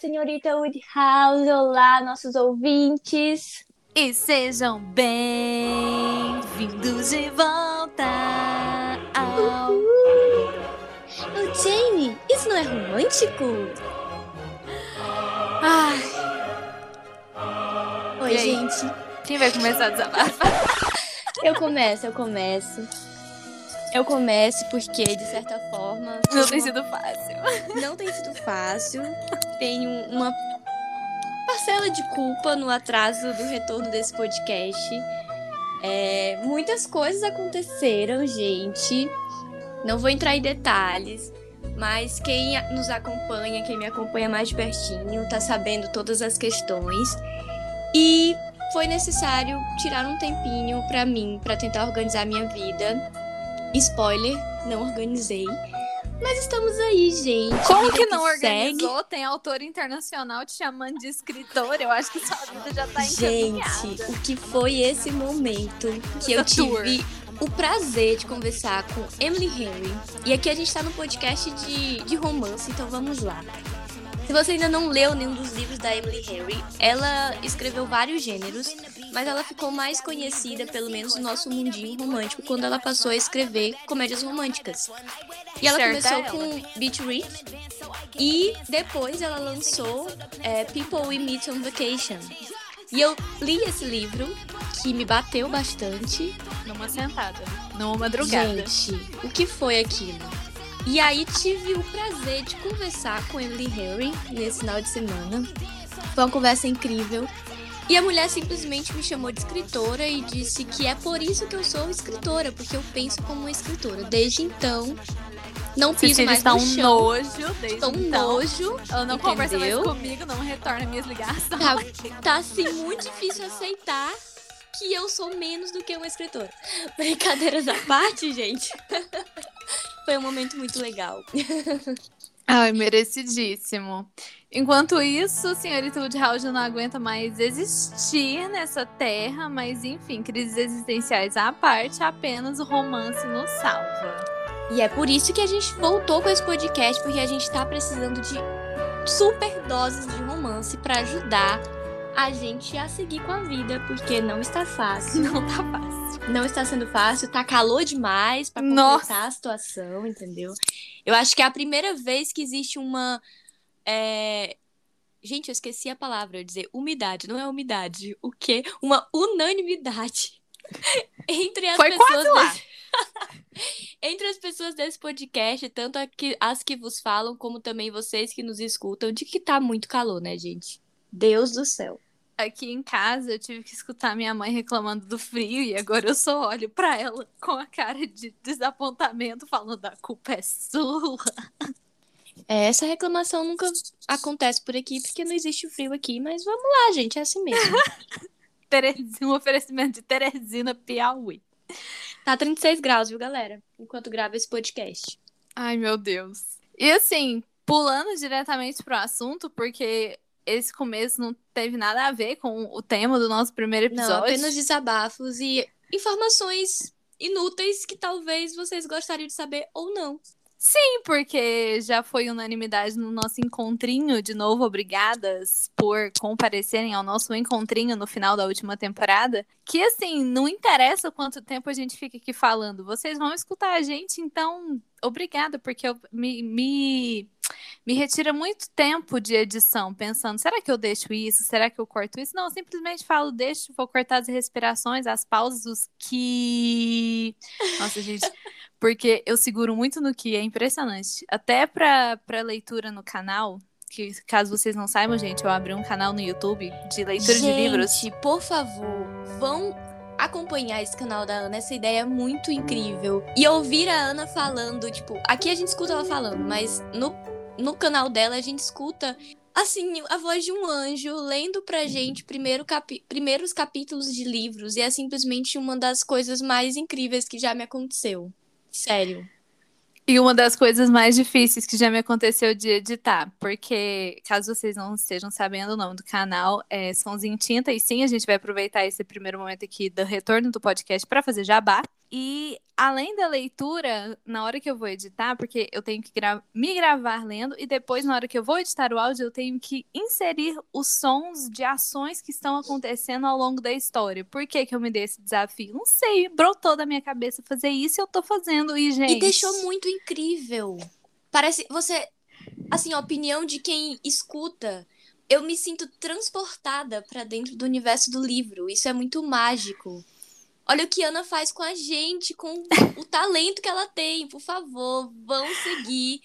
Senhorita Woodhouse, olá, nossos ouvintes. E sejam bem-vindos de volta ao... Ô, Jamie, isso não é romântico? Ai, Oi, gente. quem vai começar a desabafar? Eu começo, eu começo. Eu começo porque, de certa forma, Não tem sido fácil. não tem sido fácil. Tenho uma parcela de culpa no atraso do retorno desse podcast. É, muitas coisas aconteceram, gente. Não vou entrar em detalhes, mas quem nos acompanha, quem me acompanha mais de pertinho, tá sabendo todas as questões. E foi necessário tirar um tempinho pra mim, pra tentar organizar minha vida. Spoiler, não organizei. Mas estamos aí, gente. Como que não segue. organizou? Tem autor internacional te chamando de escritor. Eu acho que sua vida já tá Gente, encaminhada. o que foi esse momento que eu tive o prazer de conversar com Emily Henry. E aqui a gente tá no podcast de, de romance, então vamos lá. Se você ainda não leu nenhum dos livros da Emily Henry, ela escreveu vários gêneros, mas ela ficou mais conhecida, pelo menos no nosso mundinho romântico, quando ela passou a escrever comédias românticas. E ela começou com Beach Read e depois ela lançou é, People We Meet on Vacation. E eu li esse livro, que me bateu bastante. Numa sentada. Numa madrugada. Gente, o que foi aquilo? E aí tive o prazer de conversar com Emily Henry nesse final de semana. Foi uma conversa incrível. E a mulher simplesmente me chamou de escritora e disse que é por isso que eu sou escritora, porque eu penso como uma escritora. Desde então, não piso Cecília mais está no um chão. nojo desde Estou um então. nojo. Ela não conversa mais entendeu? comigo, não retorna minhas ligações. Tá, tá assim muito difícil aceitar que eu sou menos do que uma escritora. Brincadeiras à parte, gente. Foi um momento muito legal. Ai, merecidíssimo. Enquanto isso, senhorita Woodhouse não aguenta mais existir nessa terra, mas enfim, crises existenciais à parte, apenas o romance nos salva. E é por isso que a gente voltou com esse podcast, porque a gente tá precisando de super doses de romance pra ajudar a gente a seguir com a vida, porque não está fácil. Não tá fácil. Não está sendo fácil, tá calor demais pra Nossa. completar a situação, entendeu? Eu acho que é a primeira vez que existe uma. é, Gente, eu esqueci a palavra, eu ia dizer umidade, não é umidade. O quê? Uma unanimidade entre as Foi pessoas quase lá. desse... entre as pessoas desse podcast, tanto as que vos falam, como também vocês que nos escutam, de que tá muito calor, né, gente? Deus do céu. Aqui em casa eu tive que escutar minha mãe reclamando do frio e agora eu só olho pra ela com a cara de desapontamento, falando a culpa é sua. É, essa reclamação nunca acontece por aqui, porque não existe frio aqui, mas vamos lá, gente, é assim mesmo. Teresina, um oferecimento de Teresina Piauí. Tá 36 graus, viu, galera? Enquanto grava esse podcast. Ai, meu Deus. E assim, pulando diretamente pro assunto, porque esse começo não teve nada a ver com o tema do nosso primeiro episódio. Não, apenas desabafos e informações inúteis que talvez vocês gostariam de saber ou não. Sim, porque já foi unanimidade no nosso encontrinho. De novo, obrigadas por comparecerem ao nosso encontrinho no final da última temporada. Que assim, não interessa quanto tempo a gente fica aqui falando. Vocês vão escutar a gente, então, obrigada, porque eu, me, me, me retira muito tempo de edição, pensando, será que eu deixo isso? Será que eu corto isso? Não, eu simplesmente falo, deixo, vou cortar as respirações, as pausas, os que. Nossa, gente. Porque eu seguro muito no que é impressionante. Até pra, pra leitura no canal, que caso vocês não saibam, gente, eu abri um canal no YouTube de leitura de livros. Gente, por favor, vão acompanhar esse canal da Ana. Essa ideia é muito incrível. E ouvir a Ana falando, tipo, aqui a gente escuta ela falando, mas no, no canal dela a gente escuta. Assim, a voz de um anjo lendo pra gente primeiro capi primeiros capítulos de livros. E é simplesmente uma das coisas mais incríveis que já me aconteceu. Sério. E uma das coisas mais difíceis que já me aconteceu de editar, porque, caso vocês não estejam sabendo, o nome do canal é Sons em Tinta, e sim, a gente vai aproveitar esse primeiro momento aqui do retorno do podcast para fazer jabá. E além da leitura, na hora que eu vou editar, porque eu tenho que gra me gravar lendo, e depois, na hora que eu vou editar o áudio, eu tenho que inserir os sons de ações que estão acontecendo ao longo da história. Por que, que eu me dei esse desafio? Não sei, brotou da minha cabeça fazer isso e eu tô fazendo. E, gente. E deixou muito incrível. Parece. Você. Assim, a opinião de quem escuta eu me sinto transportada para dentro do universo do livro. Isso é muito mágico. Olha o que Ana faz com a gente, com o talento que ela tem. Por favor, vão seguir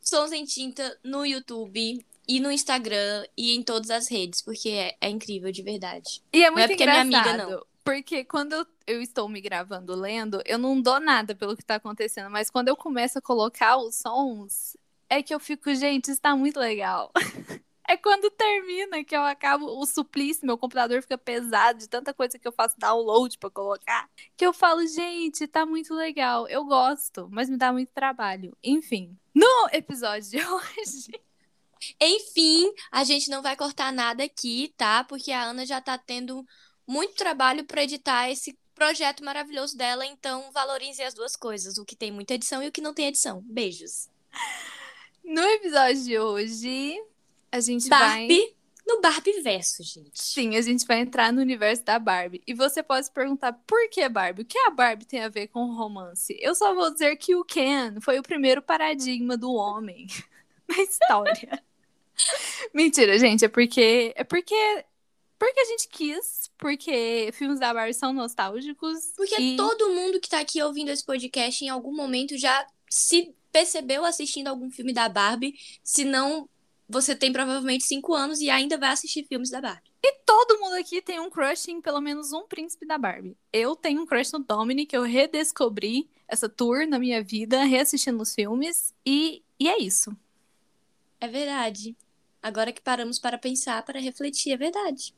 Sons em Tinta no YouTube e no Instagram e em todas as redes, porque é, é incrível de verdade. E é muito não é porque engraçado, é minha amiga, não. Porque quando eu, eu estou me gravando lendo, eu não dou nada pelo que está acontecendo, mas quando eu começo a colocar os sons, é que eu fico, gente, está muito legal. É quando termina que eu acabo o suplício, meu computador fica pesado de tanta coisa que eu faço download para colocar, que eu falo, gente, tá muito legal, eu gosto, mas me dá muito trabalho. Enfim, no episódio de hoje, enfim, a gente não vai cortar nada aqui, tá? Porque a Ana já tá tendo muito trabalho para editar esse projeto maravilhoso dela, então valorize as duas coisas, o que tem muita edição e o que não tem edição. Beijos. No episódio de hoje, a gente Barbie vai... no Barbie verso, gente. Sim, a gente vai entrar no universo da Barbie. E você pode se perguntar por que Barbie? O que a Barbie tem a ver com romance? Eu só vou dizer que o Ken foi o primeiro paradigma do homem na história. Mentira, gente, é porque é porque porque a gente quis, porque filmes da Barbie são nostálgicos. Porque e... todo mundo que tá aqui ouvindo esse podcast em algum momento já se percebeu assistindo algum filme da Barbie, se não você tem provavelmente cinco anos e ainda vai assistir filmes da Barbie. E todo mundo aqui tem um crush em pelo menos um príncipe da Barbie. Eu tenho um crush no Dominic, eu redescobri essa tour na minha vida, reassistindo os filmes, e, e é isso. É verdade. Agora que paramos para pensar, para refletir, é verdade.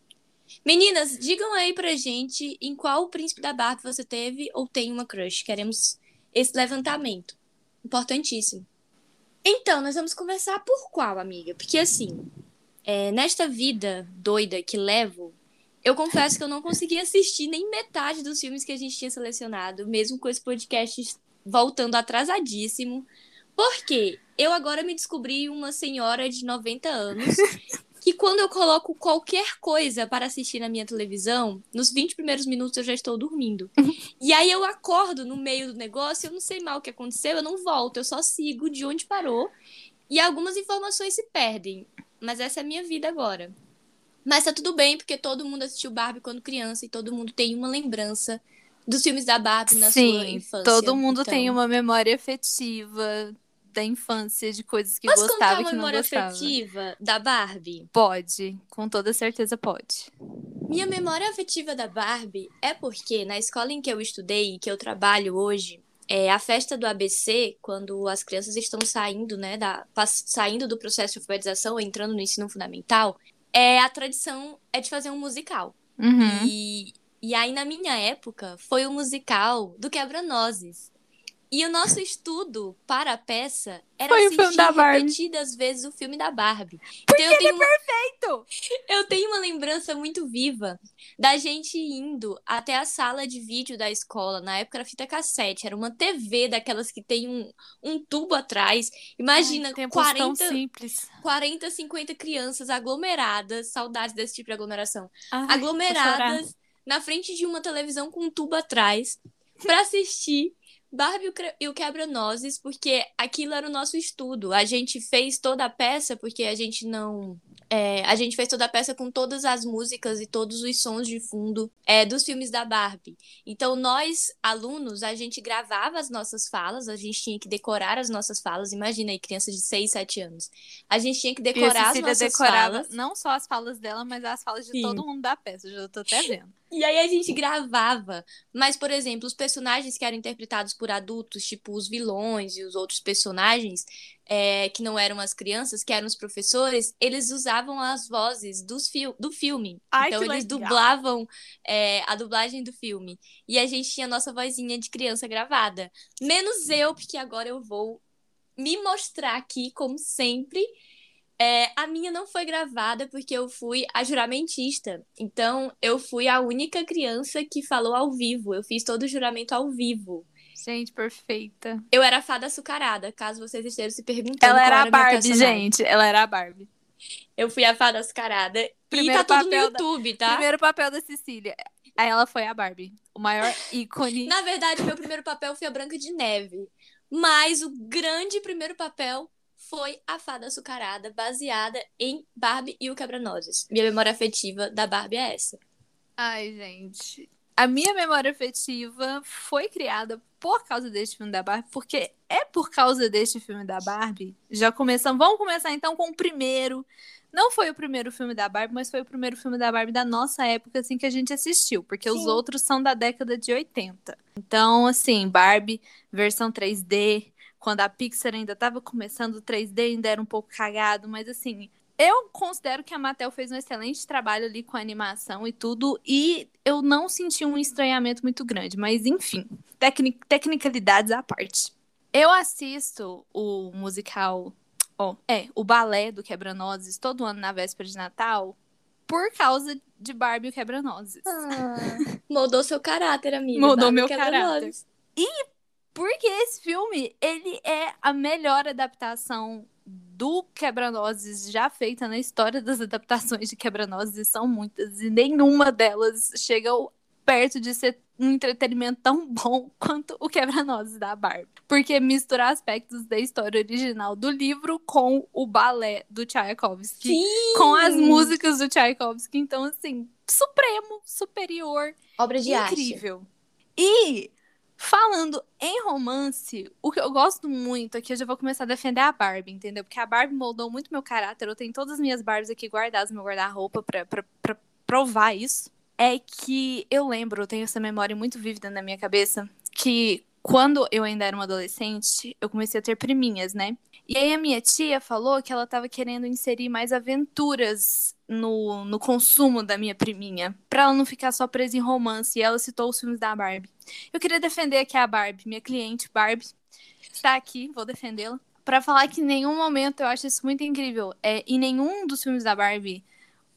Meninas, digam aí pra gente em qual príncipe da Barbie você teve ou tem uma crush. Queremos esse levantamento. Importantíssimo. Então, nós vamos conversar por qual, amiga? Porque assim, é, nesta vida doida que levo, eu confesso que eu não consegui assistir nem metade dos filmes que a gente tinha selecionado, mesmo com esse podcast voltando atrasadíssimo. Porque eu agora me descobri uma senhora de 90 anos que quando eu coloco qualquer coisa para assistir na minha televisão, nos 20 primeiros minutos eu já estou dormindo. e aí eu acordo no meio do negócio, eu não sei mal o que aconteceu, eu não volto, eu só sigo de onde parou. E algumas informações se perdem. Mas essa é a minha vida agora. Mas tá tudo bem, porque todo mundo assistiu Barbie quando criança e todo mundo tem uma lembrança dos filmes da Barbie na Sim, sua infância. Todo mundo então... tem uma memória afetiva da infância, de coisas que Posso gostava e que não gostava. memória afetiva da Barbie? Pode, com toda certeza pode. Minha memória afetiva da Barbie é porque na escola em que eu estudei e que eu trabalho hoje, é, a festa do ABC, quando as crianças estão saindo, né, da, saindo do processo de alfabetização, entrando no ensino fundamental, é a tradição é de fazer um musical. Uhum. E, e aí, na minha época, foi o musical do Quebra-Nozes. E o nosso estudo para a peça era Foi assistir repetidas vezes o filme da Barbie. Porque então, eu tenho ele é perfeito! Eu tenho uma lembrança muito viva da gente indo até a sala de vídeo da escola. Na época era fita cassete, era uma TV daquelas que tem um, um tubo atrás. Imagina, Ai, 40, 40, 50 crianças aglomeradas, saudades desse tipo de aglomeração. Ai, aglomeradas na frente de uma televisão com um tubo atrás para assistir Barbie e o Quebra-Nozes, porque aquilo era o nosso estudo. A gente fez toda a peça porque a gente não. É, a gente fez toda a peça com todas as músicas e todos os sons de fundo é, dos filmes da Barbie. Então, nós, alunos, a gente gravava as nossas falas, a gente tinha que decorar as nossas falas. Imagina aí, crianças de 6, 7 anos. A gente tinha que decorar as nossas decorava falas. Não só as falas dela, mas as falas de Sim. todo mundo da peça. Já tô até vendo. E aí a gente gravava. Mas, por exemplo, os personagens que eram interpretados por adultos, tipo os vilões e os outros personagens, é, que não eram as crianças, que eram os professores, eles usavam as vozes dos fil do filme. Ai, então eles legal. dublavam é, a dublagem do filme. E a gente tinha a nossa vozinha de criança gravada. Menos eu, porque agora eu vou me mostrar aqui, como sempre É, a minha não foi gravada porque eu fui a juramentista. Então, eu fui a única criança que falou ao vivo. Eu fiz todo o juramento ao vivo. Gente, perfeita. Eu era a fada açucarada, caso vocês estejam se perguntando. Ela era qual a Barbie, gente. Ela era a Barbie. Eu fui a fada açucarada. Primeiro e tá tudo no papel da- YouTube, tá? Primeiro papel da Cecília. Aí ela foi a Barbie. O maior ícone. Na verdade, meu primeiro papel foi a Branca de Neve. Mas o grande primeiro papel foi a Fada Açucarada, baseada em Barbie e o Quebra-Nozes. Minha memória afetiva da Barbie é essa. Ai, gente. A minha memória afetiva foi criada por causa deste filme da Barbie, porque é por causa deste filme da Barbie. Já começamos. Vamos começar então com o primeiro. Não foi o primeiro filme da Barbie, mas foi o primeiro filme da Barbie da nossa época, assim, que a gente assistiu, porque os Sim. outros são da década de 80. Então, assim, Barbie, versão 3D, quando a Pixar ainda estava começando o 3D, ainda era um pouco cagado, mas assim, eu considero que a Mattel fez um excelente trabalho ali com a animação e tudo, e eu não senti um estranhamento muito grande, mas enfim, tecni- tecnicalidades à parte. Eu assisto o musical, ó, é, o balé do Quebra-Nozes todo ano na véspera de Natal por causa de Barbie e o Quebra-Nozes. Moldou seu caráter, amiga. Mudou Barbie meu Quebra-Nozes. Porque esse filme, ele é a melhor adaptação do Quebra-Nozes já feita na história das adaptações de Quebra-Nozes, e são muitas, e nenhuma delas chega perto de ser um entretenimento tão bom quanto o Quebra-Nozes da Barbie. Porque mistura aspectos da história original do livro com o balé do Tchaikovsky, Sim! com as músicas do Tchaikovsky. Então, assim, supremo, superior, Obra de arte. incrível. E falando em romance, o que eu gosto muito aqui, eu já vou começar a defender a Barbie, entendeu? Porque a Barbie moldou muito meu caráter. Eu tenho todas as minhas Barbies aqui guardadas no meu guarda-roupa pra, pra, pra provar isso. É que eu lembro, eu tenho essa memória muito vívida na minha cabeça, que quando eu ainda era uma adolescente, eu comecei a ter priminhas, né? E aí a minha tia falou que ela tava querendo inserir mais aventuras no, no consumo da minha priminha, pra ela não ficar só presa em romance. E ela citou os filmes da Barbie. Eu queria defender aqui a Barbie, minha cliente Barbie, está aqui, vou defendê-la, Pra falar que em nenhum momento eu acho isso muito incrível. É, em nenhum dos filmes da Barbie,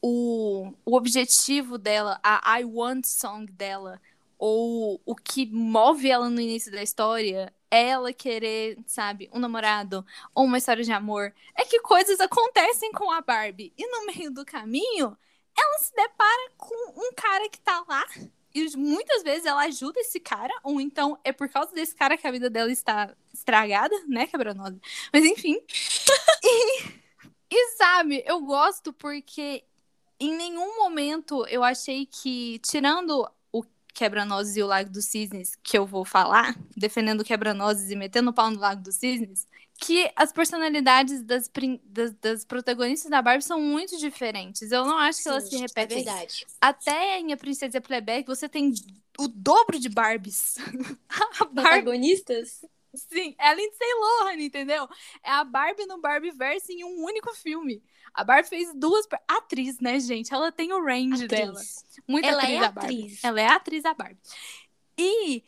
o, o objetivo dela, a I Want Song dela, ou o que move ela no início da história é ela querer, sabe, um namorado ou uma história de amor. É que coisas acontecem com a Barbie. E no meio do caminho, ela se depara com um cara que tá lá. E muitas vezes ela ajuda esse cara, ou então é por causa desse cara que a vida dela está estragada, né, quebra-nozes? Mas enfim. e, e sabe, eu gosto porque em nenhum momento eu achei que, tirando Quebra-Nozes e o Lago dos Cisnes, que eu vou falar, defendendo Quebra-Nozes e metendo o pau no Lago dos Cisnes, que as personalidades das, das, das protagonistas da Barbie são muito diferentes. Eu não acho que elas se Sim, repetem. É verdade. Até em A Princesa Plebeck, você tem o dobro de Barbies. Barbie Protagonistas? Sim, é a Lindsay Lohan, entendeu? É a Barbie no Barbieverse em um único filme. A Barbie fez duas... Atriz, né, gente? Ela tem o range dela. Atriz. Muita Ela atriz é da Barbie. atriz. Ela é a atriz da Barbie. E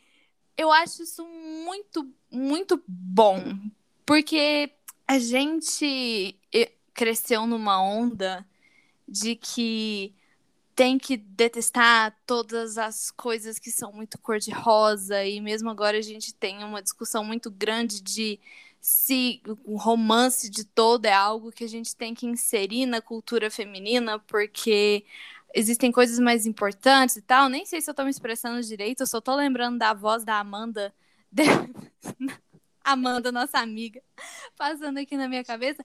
eu acho isso muito, muito bom. Porque a gente cresceu numa onda de que tem que detestar todas as coisas que são muito cor-de-rosa, e mesmo agora a gente tem uma discussão muito grande de se o romance de todo é algo que a gente tem que inserir na cultura feminina, porque existem coisas mais importantes e tal. Nem sei se eu tô me expressando direito, eu só tô lembrando da voz da Amanda. de- Amanda, nossa amiga, passando aqui na minha cabeça.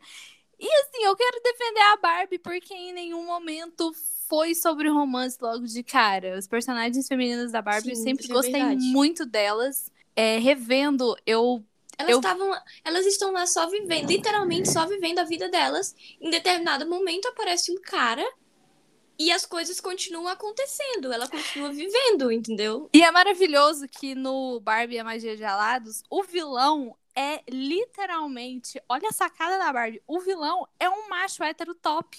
E assim, eu quero defender a Barbie porque em nenhum momento foi sobre romance logo de cara. Os personagens femininos da Barbie, eu Sim, sempre isso é gostei verdade. muito delas. É, revendo, eu Elas Eu- estavam elas estão lá só vivendo, literalmente só vivendo a vida delas. Em determinado momento aparece um cara e as coisas continuam acontecendo. Ela continua vivendo, entendeu? E é maravilhoso que no Barbie e a Magia de Alados, o vilão é literalmente. Olha a sacada da Barbie. O vilão é um macho hétero top.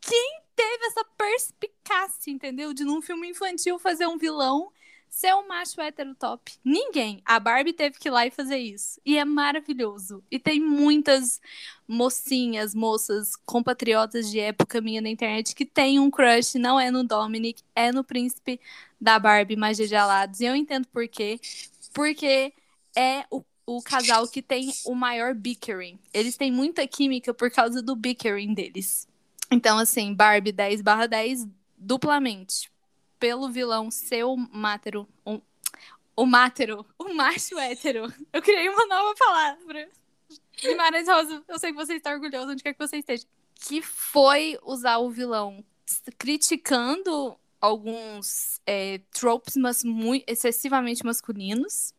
Quem teve essa perspicácia, entendeu? De num filme infantil fazer um vilão ser um macho hétero top. Ninguém. A Barbie teve que ir lá e fazer isso. E é maravilhoso. E tem muitas mocinhas, moças, compatriotas de época minha na internet que tem um crush, não é no Dominic, é no príncipe da Barbie Magia de Alados. E eu entendo por quê. Porque é o o casal que tem o maior bickering. Eles têm muita química por causa do bickering deles. Então, assim, Barbie 10 barra 10 duplamente pelo vilão ser o mátero. Um, o mátero. O macho hétero. Eu criei uma nova palavra. Guimarães Rosa, eu sei que você está orgulhoso, onde quer que você esteja. Que foi usar o vilão criticando alguns é, tropes mas muito, excessivamente masculinos,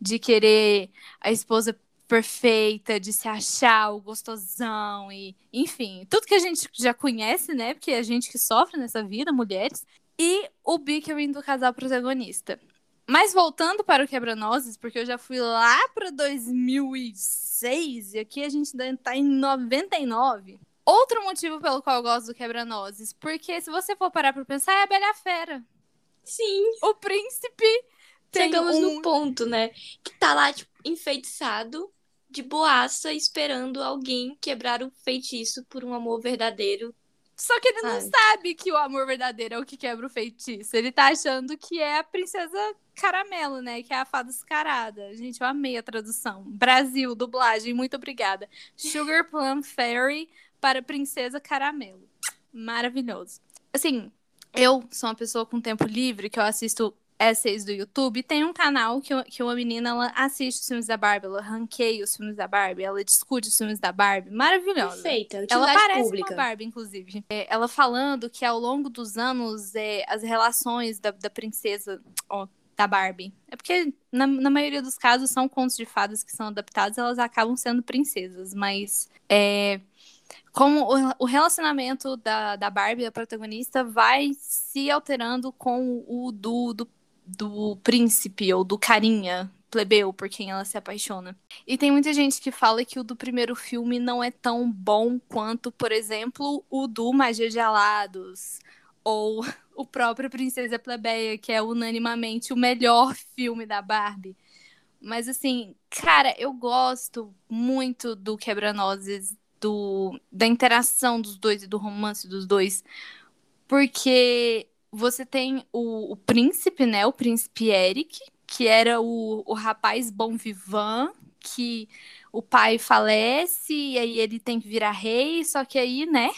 de querer a esposa perfeita, de se achar o gostosão e, enfim, tudo que a gente já conhece, né? Porque é a gente que sofre nessa vida, mulheres, e o bickering do casal protagonista. Mas voltando para o Quebra-Nozes, porque eu já fui lá para 2006 e aqui a gente ainda está em 99. Outro motivo pelo qual eu gosto do Quebra-Nozes, porque se você for parar para pensar, é a Bela Fera. Sim. O príncipe Chegamos um... no ponto, né? Que tá lá, tipo, enfeitiçado, de boaça, esperando alguém quebrar o feitiço por um amor verdadeiro só que ele não sabe que o amor verdadeiro é o que quebra o feitiço. Ele tá achando que é a princesa caramelo, né? Que é a fada escarada. Gente, eu amei a tradução. Brasil, dublagem, muito obrigada. Sugar Plum Fairy para Princesa Caramelo. Maravilhoso. Assim, eu sou uma pessoa com tempo livre que eu assisto essays do YouTube, tem um canal que, que uma menina ela assiste os filmes da Barbie, ela ranqueia os filmes da Barbie, ela discute os filmes da Barbie, maravilhosa. Perfeita, ela parece pública. uma Barbie, inclusive. É, ela falando que ao longo dos anos, é, as relações da, da princesa, ó, da Barbie, é porque na, na maioria dos casos são contos de fadas que são adaptados, elas acabam sendo princesas, mas é, como o, relacionamento da, da Barbie, a protagonista, vai se alterando com o do, do do príncipe ou do carinha plebeu por quem ela se apaixona. E tem muita gente que fala que o do primeiro filme não é tão bom quanto, por exemplo, o do Magia de Alados ou o próprio Princesa Plebeia, que é unanimamente o melhor filme da Barbie. Mas assim, cara, eu gosto muito do Quebra-Nozes, do da interação dos dois e do romance dos dois, porque você tem o, o príncipe, né? O príncipe Eric, que era o, o rapaz bom vivant, que o pai falece e aí ele tem que virar rei, só que aí, né?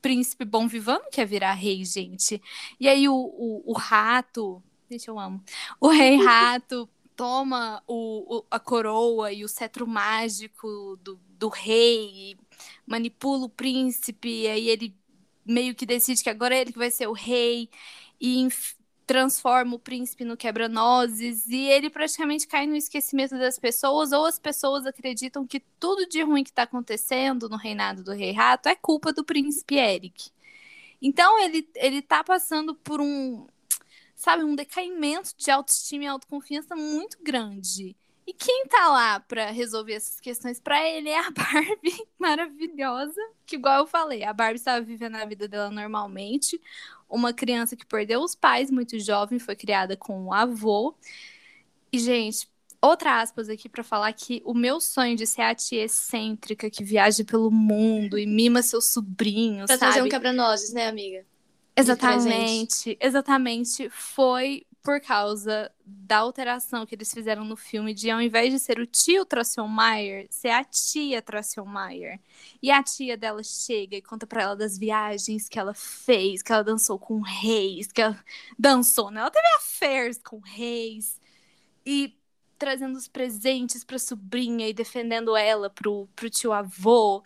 Príncipe bom vivant não quer virar rei, gente. E aí o, o, o rato, deixa eu amo, o rei rato toma o, o, a coroa e o cetro mágico do, do rei, manipula o príncipe, e aí ele meio que decide que agora é ele que vai ser o rei e transforma o príncipe no quebra-nozes e ele praticamente cai no esquecimento das pessoas ou as pessoas acreditam que tudo de ruim que está acontecendo no reinado do rei rato é culpa do príncipe Eric. Então ele ele tá passando por um sabe um decaimento de autoestima e autoconfiança muito grande. E quem tá lá para resolver essas questões para ele é a Barbie maravilhosa, que igual eu falei, a Barbie estava vivendo a vida dela normalmente, uma criança que perdeu os pais muito jovem, foi criada com um avô. E gente, outra aspas aqui para falar que o meu sonho de ser a tia excêntrica que viaja pelo mundo e mima seus sobrinhos, pra sabe? trazer um quebra-nozes, né, amiga? Exatamente, exatamente. Foi por causa da alteração que eles fizeram no filme de ao invés de ser o tio Trosselmayer, ser a tia Trosselmayer. E a tia dela chega e conta para ela das viagens que ela fez, que ela dançou com reis, que ela dançou, né? Ela teve affairs com reis. E trazendo os presentes para sobrinha e defendendo ela pro, pro tio avô.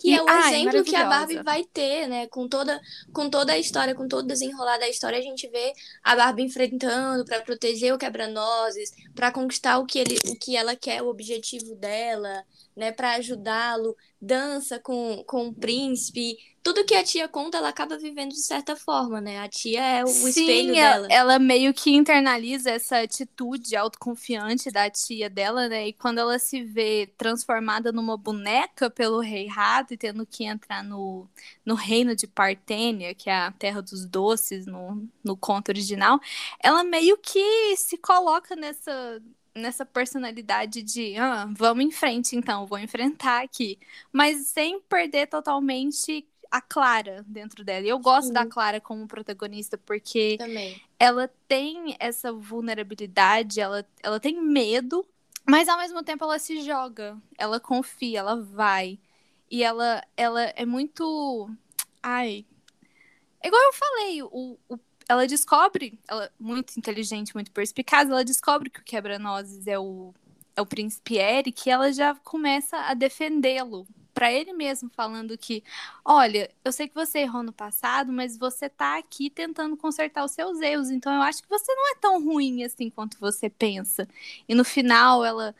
Que é o ai, exemplo que a Barbie vai ter, né? Com toda, com toda a história, com todo o desenrolar da história, a gente vê a Barbie enfrentando para proteger o quebra-nozes, para conquistar o que, ele, o que ela quer, o objetivo dela, né, para ajudá-lo, dança com, com o príncipe. Tudo que a tia conta, ela acaba vivendo de certa forma, né? A tia é o, Sim, espelho ela, dela. ela meio que internaliza essa atitude autoconfiante da tia dela, né? E quando ela se vê transformada numa boneca pelo rei rato e tendo que entrar no, no reino de Partênia, que é a terra dos doces no, no conto original, ela meio que se coloca nessa nessa personalidade de ah, vamos em frente então, vou enfrentar aqui, mas sem perder totalmente a Clara dentro dela. E eu gosto Sim. da Clara como protagonista porque Também. ela tem essa vulnerabilidade, ela, ela tem medo, mas ao mesmo tempo ela se joga, ela confia, ela vai. E ela, ela é muito. Ai. Igual eu falei, o, o- ela descobre, ela muito inteligente, muito perspicaz, ela descobre que o quebra-nozes é o, é o príncipe Eric e ela já começa a defendê-lo. Pra ele mesmo, falando que, olha, eu sei que você errou no passado, mas você tá aqui tentando consertar os seus erros, então eu acho que você não é tão ruim assim quanto você pensa. E no final, ela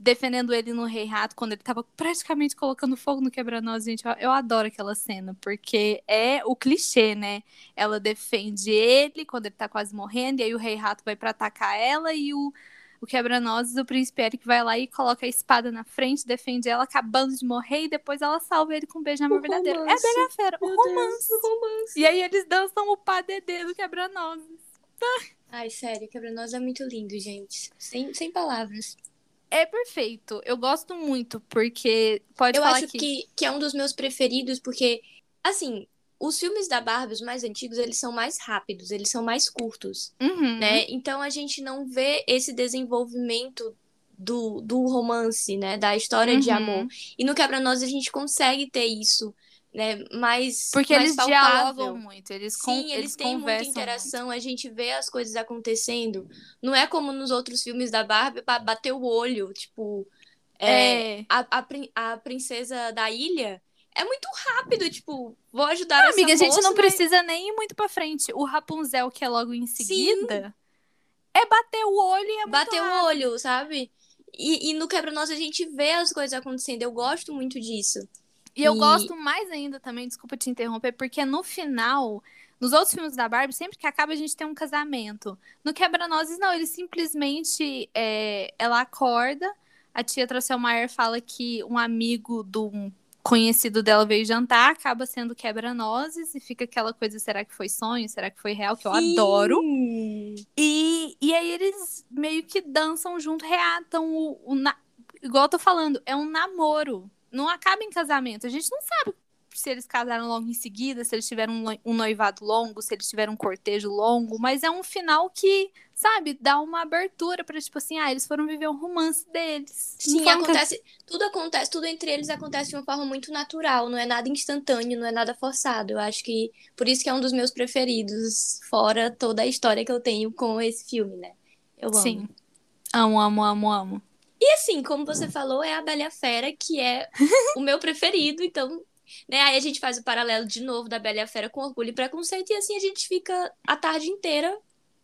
defendendo ele no Rei Rato, quando ele tava praticamente colocando fogo no quebra-nós, gente, eu, eu adoro aquela cena, porque é o clichê, né? Ela defende ele quando ele tá quase morrendo, e aí o Rei Rato vai pra atacar ela, e o, o quebra-nozes, o príncipe Eric vai lá e coloca a espada na frente, defende ela, acabando de morrer, e depois ela salva ele com um beijo de amor O verdadeiro. É romance. Bela Fera, o romance. Deus, o romance. E aí eles dançam o padedê do quebra-nozes. Ai, sério, Quebra-Nós é muito lindo, gente. Sem, sem palavras. É perfeito. Eu gosto muito, porque pode Eu falar acho que... Que, é um dos meus preferidos, porque, assim, os filmes da Barbie, os mais antigos, eles são mais rápidos, eles são mais curtos, Uhum. né? Então a gente não vê esse desenvolvimento do, do romance, né? Da história de Uhum. amor. E no Quebra-Nós a gente consegue ter isso, né? Mais, Porque mais eles palpável. dialogam muito, eles, Sim, eles, eles têm muita interação, a gente vê as coisas acontecendo. Não é como nos outros filmes da Barbie, pra bater o olho, tipo, muito. é, É. a, a, a princesa da ilha é muito rápido, tipo, vou ajudar essa Amiga, a gente moça, não mas- precisa nem ir muito pra frente. O Rapunzel, que é logo em seguida, é bater o olho e é muito bater o olho, sabe? E, e no Quebra-Nós a gente vê as coisas acontecendo, eu gosto muito disso. E eu gosto mais ainda também, desculpa te interromper, porque no final, nos outros filmes da Barbie, sempre que acaba a gente tem um casamento. No Quebra-Nozes, não, ele simplesmente, é, ela acorda, a tia Trosselmaier fala que um amigo do conhecido dela veio jantar, acaba sendo Quebra-Nozes, e fica aquela coisa, será que foi sonho, será que foi real, que eu adoro. E, e aí eles meio que dançam junto, reatam o, o na- igual eu tô falando, é um namoro. Não acaba em casamento. A gente não sabe se eles casaram logo em seguida, se eles tiveram um, noi- noivado longo, se eles tiveram um cortejo longo, mas é um final que, sabe, dá uma abertura pra, tipo assim, ah, eles foram viver um romance deles. Sim, acontece, tudo acontece, tudo entre eles acontece de uma forma muito natural, não é nada instantâneo, não é nada forçado. Eu acho que por isso que é um dos meus preferidos, fora toda a história que eu tenho com esse filme, né? Eu amo. Sim. Amo, amo, amo, amo. E assim, como você falou, é a Bela Fera, que é o meu preferido, então, né, aí a gente faz o paralelo de novo da Bela Fera com Orgulho e Preconceito, e assim a gente fica a tarde inteira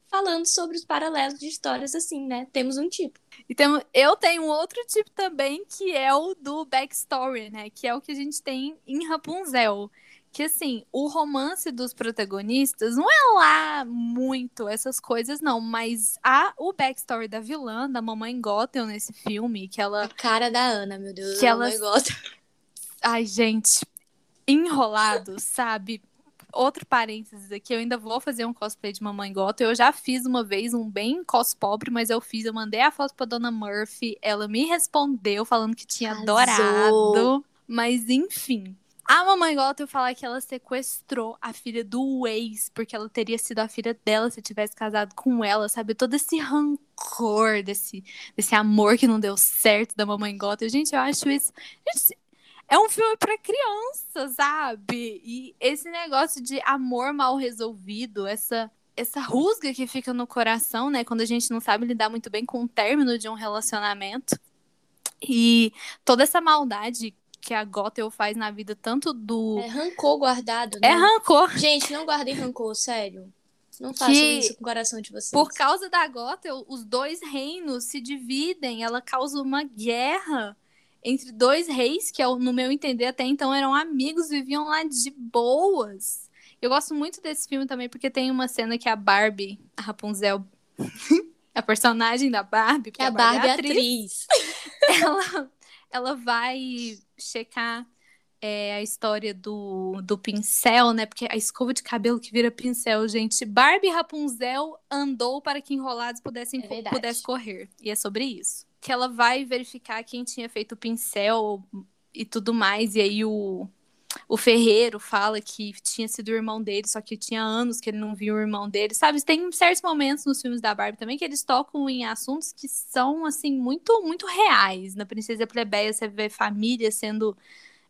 falando sobre os paralelos de histórias assim, né? Temos um tipo. E tem- eu tenho outro tipo também, que é o do backstory, né? Que é o que a gente tem em Rapunzel. Que assim, o romance dos protagonistas não é lá muito essas coisas, não. Mas a, o backstory da vilã, da mamãe Gothel nesse filme, que ela. A cara da Ana, meu Deus, Que ela-. Ai, gente, enrolado, sabe? Outro parênteses aqui, eu ainda vou fazer um cosplay de Mamãe Gothel. Eu já fiz uma vez um bem cos pobre, mas eu fiz, eu mandei a foto pra Dona Murphy, ela me respondeu falando que tinha Arrasou. adorado. Mas enfim, a Mamãe Gothel falar que ela sequestrou a filha do ex, porque ela teria sido a filha dela se tivesse casado com ela, sabe? Todo esse rancor, desse, desse amor que não deu certo da Mamãe Gothel. Gente, eu acho isso... Gente, é um filme pra criança, sabe? E esse negócio de amor mal resolvido, essa essa rusga que fica no coração, né, quando a gente não sabe lidar muito bem com o término de um relacionamento. E toda essa maldade que a Gothel faz na vida tanto do É rancor guardado, né? é rancor. Gente, não guardem rancor, sério. Não façam Que- isso com o coração de vocês. Por causa da Gothel, os dois reinos se dividem, ela causa uma guerra entre dois reis, que no meu entender até então eram amigos, viviam lá de boas. Eu gosto muito desse filme também porque tem uma cena que a Barbie, a Rapunzel, a personagem da Barbie, que é a Barbie, Barbie é atriz, atriz ela, ela vai checar é, a história do, do pincel, né? Porque a escova de cabelo que vira pincel, gente. Barbie Rapunzel andou para que enrolados pudessem é pudesse correr. E é sobre isso. Que ela vai verificar quem tinha feito o pincel e tudo mais. E aí o, o Ferreiro fala que tinha sido o irmão dele, só que tinha anos que ele não viu o irmão dele, sabe? Tem certos momentos nos filmes da Barbie também que eles tocam em assuntos que são, assim, muito, muito reais. Na Princesa Plebeia você vê família sendo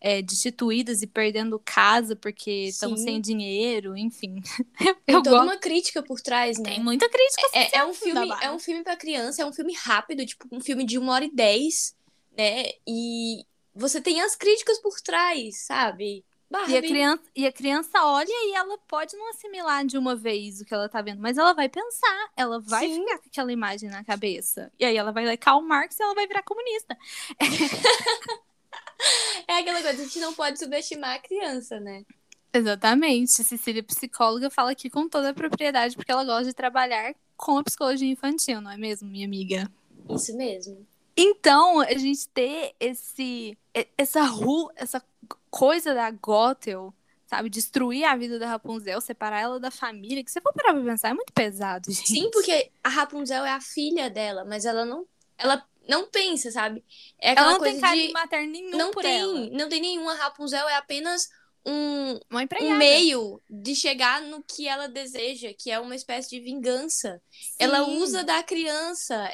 é, destituídas e perdendo casa porque estão sem dinheiro, enfim. Tem toda gosto. uma crítica por trás, né? Tem muita crítica. É, é um filme, é um filme para criança, é um filme rápido, tipo um filme de uma hora e dez, né? E você tem as críticas por trás, sabe? E a, criança, e a criança olha e ela pode não assimilar de uma vez o que ela tá vendo, mas ela vai pensar, ela vai Sim. ficar com aquela imagem na cabeça. E aí ela vai ler Karl Marx e ela vai virar comunista. é aquela coisa, a gente não pode subestimar a criança, né? Exatamente. Cecília, psicóloga, fala aqui com toda a propriedade, porque ela gosta de trabalhar com a psicologia infantil, não é mesmo, minha amiga? Isso mesmo. Então, a gente ter esse essa rua, essa coisa da Gothel, sabe, destruir a vida da Rapunzel, separar ela da família, que se for parar pra pensar, é muito pesado, gente. Sim, porque a Rapunzel é a filha dela, mas ela não ela não pensa, sabe? É ela não tem carinho de... materno nenhum não por tem, ela. Não tem nenhuma. A Rapunzel é apenas um, um meio de chegar no que ela deseja, que é uma espécie de vingança. Sim. Ela usa da criança.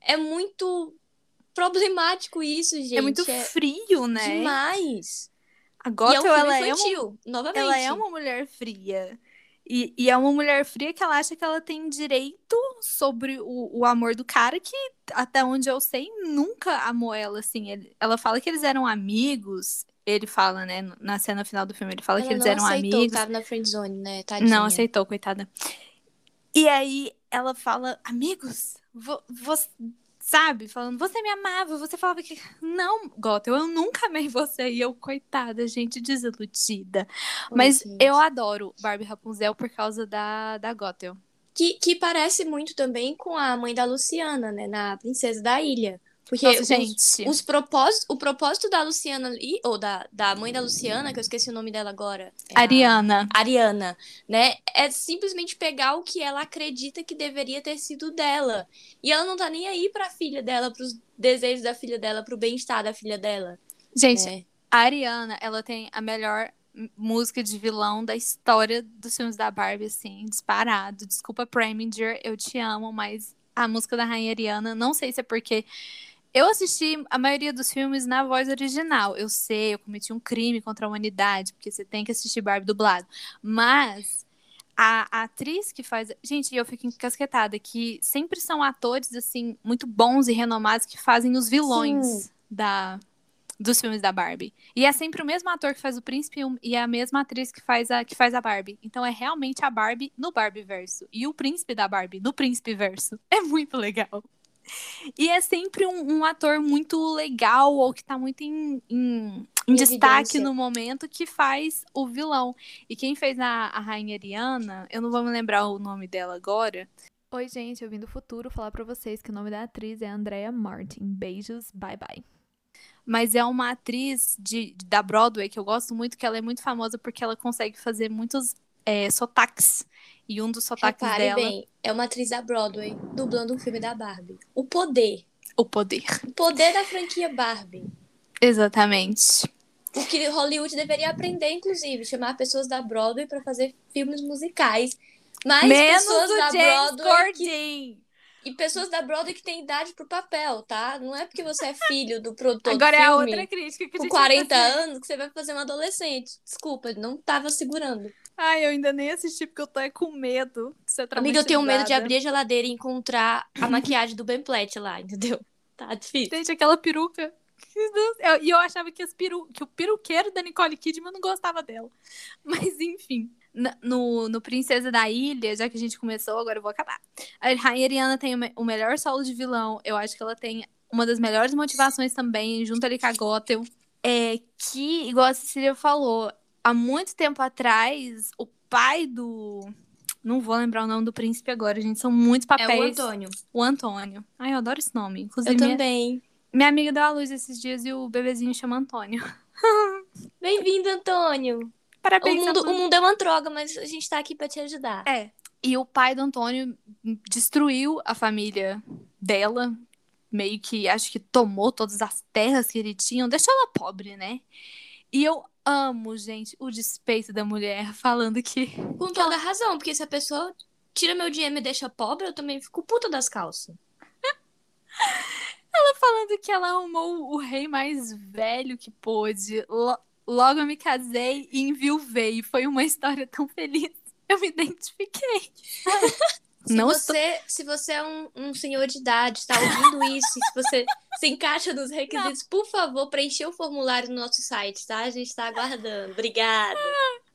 É muito problemático isso, gente. É muito é frio, né? Demais. A Gothel, é um ela, infantil, é uma, novamente. ela é uma mulher fria. E, e, é uma mulher fria que ela acha que ela tem direito sobre o, o amor do cara, que até onde eu sei, nunca amou ela, assim. Ele, ela fala que eles eram amigos. Ele fala, né, na cena final do filme, ele fala ela que eles eram aceitou, amigos. Tava na friend zone, né? Tadinha. Não aceitou, coitada. E aí ela fala, amigos, você sabe? Falando, você me amava, você falava que. Não, Gothel, eu nunca amei você. E eu, coitada, gente, desiludida. Mas eu adoro Barbie Rapunzel por causa da, da Gothel. Que, que parece muito também com a mãe da Luciana, né? Na Princesa da Ilha. Porque Nossa, os, gente. Os propósitos, o propósito da Luciana ali, ou da, da mãe da Luciana, que eu esqueci o nome dela agora. É Ariana. Ariana, né? É simplesmente pegar o que ela acredita que deveria ter sido dela. E ela não tá nem aí pra filha dela, pros desejos da filha dela, pro bem-estar da filha dela. Gente, né? a Ariana, ela tem a melhor música de vilão da história dos filmes da Barbie, assim, disparado. Desculpa, Preminger, eu te amo, mas a música da Rainha Ariana, não sei se é porque eu assisti a maioria dos filmes na voz original. Eu sei, eu cometi um crime contra a humanidade, porque você tem que assistir Barbie dublado. Mas a, a, atriz que faz. Gente, eu fico encasquetada que sempre são atores, assim, muito bons e renomados que fazem os vilões da, dos filmes da Barbie. E é sempre o mesmo ator que faz o príncipe e a mesma atriz que faz a, que faz a Barbie. Então é realmente a Barbie no Barbie verso. E o príncipe da Barbie no príncipe verso. É muito legal. E é sempre um, um, ator muito legal ou que tá muito em, em, em destaque no momento que faz o vilão. E quem fez a, a Rainha Ariana, eu não vou me lembrar o nome dela agora. Oi, gente, eu vim do futuro falar para vocês que o nome da atriz é Andrea Martin. Beijos, bye bye. Mas é uma atriz de, da Broadway que eu gosto muito, que ela é muito famosa porque ela consegue fazer muitos é, sotaques. E um dos sotaques Repare dela. bem, é uma atriz da Broadway dublando um filme da Barbie. O poder. O poder. O poder da franquia Barbie. Exatamente. O que Hollywood deveria aprender, inclusive, chamar pessoas da Broadway para fazer filmes musicais. Mais Menos pessoas da James Broadway. Que... E pessoas da Broadway que têm idade pro papel, tá? Não é porque você é filho do produtor Agora do é a filme outra crítica que com gente 40 vai fazer. anos que você vai fazer uma adolescente. Desculpa, não tava segurando. Ai, eu ainda nem assisti porque eu tô é com medo de ser Amiga, eu tenho medo de abrir a geladeira e encontrar a maquiagem do Ben Platt lá, entendeu? Tá difícil. Gente, aquela peruca. E eu achava que, as peru... que o peruqueiro da Nicole Kidman não gostava dela. Mas, enfim. No, no Princesa da Ilha, já que a gente começou, agora eu vou acabar. A Rainha Ariana tem o melhor solo de vilão. Eu acho que ela tem uma das melhores motivações também, junto ali com a Gothel, é que, igual a Cecília falou, há muito tempo atrás, o pai do. Não vou lembrar o nome do príncipe agora, gente. São muitos papéis. É o Antônio. O Antônio. Ai, eu adoro esse nome. Inclusive, Eu minha, também. minha amiga deu à luz esses dias e o bebezinho chama Antônio. Bem-vindo, Antônio. O Parabéns, mundo, Antônio. o mundo é uma droga, mas a gente tá aqui pra te ajudar. É. E o pai do Antônio destruiu a família dela. Meio que acho que tomou todas as terras que ele tinha. Deixou ela pobre, né? E eu amo, gente, o despeito da mulher falando que. Com toda razão, porque se a pessoa tira meu dinheiro e me deixa pobre, eu também fico puta das calças. Falando que ela arrumou o rei mais velho que pôde. Lo- Logo eu me casei e enviuvei. Foi uma história tão feliz. Eu me identifiquei. Se Não você, se você é um, um senhor de idade, está ouvindo isso, se você se encaixa nos requisitos, por favor, preencha o formulário no nosso site, tá? A gente está aguardando. Obrigada.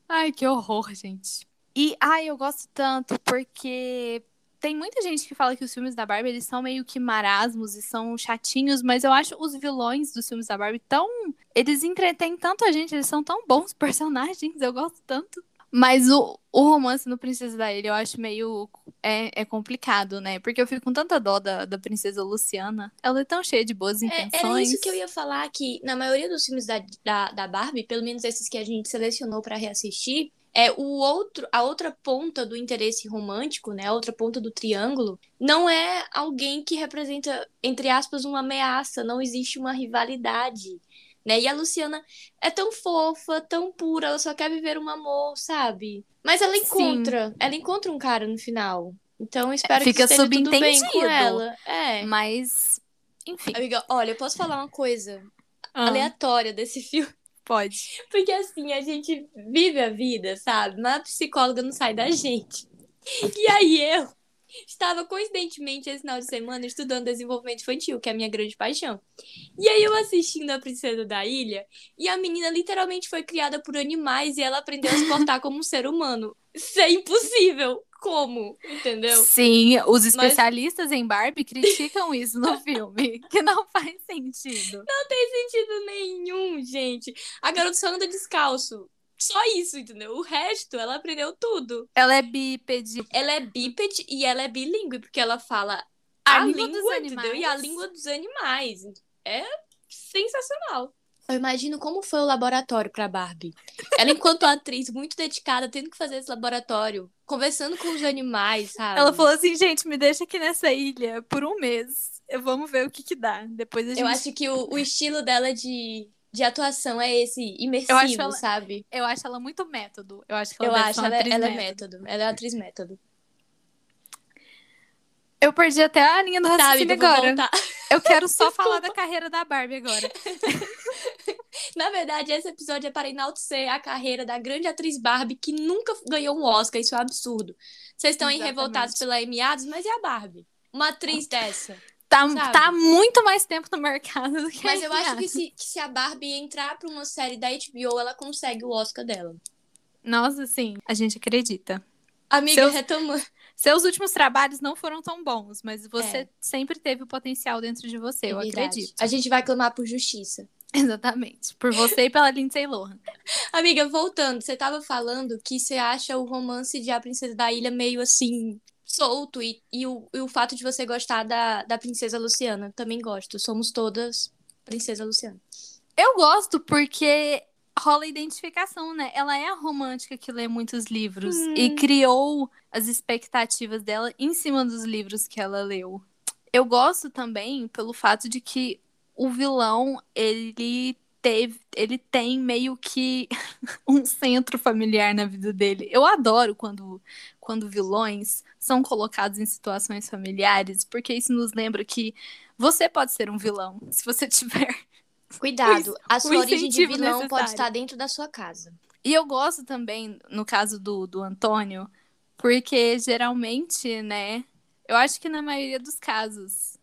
Ai, que horror, gente. E, ai, eu gosto tanto porque tem muita gente que fala que os filmes da Barbie, eles são meio que marasmos e são chatinhos, mas eu acho os vilões dos filmes da Barbie tão... Eles entretêm tanto a gente, eles são tão bons personagens, eu gosto tanto. Mas o, o romance no Princesa da Ilha eu acho meio... É, é complicado, né? Porque eu fico com tanta dó da, da Princesa Luciana. Ela é tão cheia de boas É, intenções. era isso que eu ia falar, que na maioria dos filmes da, da, da Barbie, pelo menos esses que a gente selecionou para reassistir, é o outro, a outra ponta do interesse romântico, né? A outra ponta do triângulo, não é alguém que representa, entre aspas, uma ameaça, não existe uma rivalidade. Né? E a Luciana é tão fofa, tão pura, ela só quer viver um amor, sabe? Mas ela Sim. encontra, ela encontra um cara no final. Então eu espero Fica que esteja tudo bem com subentendido. ela. É. Mas, enfim. Amiga, olha, eu posso falar uma coisa Ah, aleatória desse filme? pode. Porque assim, a gente vive a vida, sabe? Mas a psicóloga não sai da gente. E aí eu estava coincidentemente esse final de semana estudando desenvolvimento infantil, que é a minha grande paixão. E aí eu assistindo a Princesa da Ilha, e a menina literalmente foi criada por animais e ela aprendeu a se portar como um ser humano. Isso é impossível. Como? Entendeu? Sim, os especialistas em Barbie criticam isso no filme, que não faz sentido. Não tem sentido nenhum, gente. A garota só anda descalço. Só isso, entendeu? O resto, ela aprendeu tudo. Ela é bípede. Ela é bípede e ela é bilíngue, porque ela fala A a, língua língua, dos entendeu? animais. E a língua dos animais. É sensacional. Eu imagino como foi o laboratório pra Barbie. Ela, enquanto atriz, muito dedicada, tendo que fazer esse laboratório, conversando com os animais, sabe? Ela falou assim, gente, me deixa aqui nessa ilha por um mês. Vamos ver o que que dá. Depois a gente... Eu acho que o, o estilo dela de, de atuação é esse imersivo, Eu acho ela- sabe? Eu acho ela muito método. Eu acho que ela Eu acho, ela, atriz ela é método. método. Ela é atriz método. Eu perdi até a linha do raciocínio agora. voltar. Eu quero só falar da carreira da Barbie agora. Na verdade, esse episódio é para enaltecer a carreira da grande atriz Barbie que nunca ganhou um Oscar. Isso é um absurdo. Vocês estão aí revoltados pela Amy Adams, mas e a Barbie? Uma atriz dessa. Tá, Sabe? tá muito mais tempo no mercado do que Mas eu acho que se, que se a Barbie entrar para uma série da HBO, ela consegue o Oscar dela. Nossa, sim, a gente acredita. Amiga, Seus- retomando. Seus últimos trabalhos não foram tão bons, mas você É. sempre teve o potencial dentro de você, eu É verdade. acredito. A gente vai clamar por justiça. Exatamente. Por você e pela Lindsay Lohan. Amiga, voltando, você tava falando que você acha o romance de A Princesa da Ilha meio assim, solto, e, e, o, e o fato de você gostar da, da Princesa Luciana. Também gosto. Somos todas Princesa Luciana. Eu gosto porque rola identificação, né? Ela é a romântica que lê muitos livros Hum. e criou as expectativas dela em cima dos livros que ela leu. Eu gosto também pelo fato de que o vilão, ele teve, ele tem meio que um centro familiar na vida dele. Eu adoro quando quando vilões são colocados em situações familiares, porque isso nos lembra que você pode ser um vilão se você tiver Cuidado, a sua origem de vilão pode necessário. estar dentro da sua casa. E eu gosto também, no caso do, do Antônio, porque geralmente, né? Eu acho que na maioria dos casos.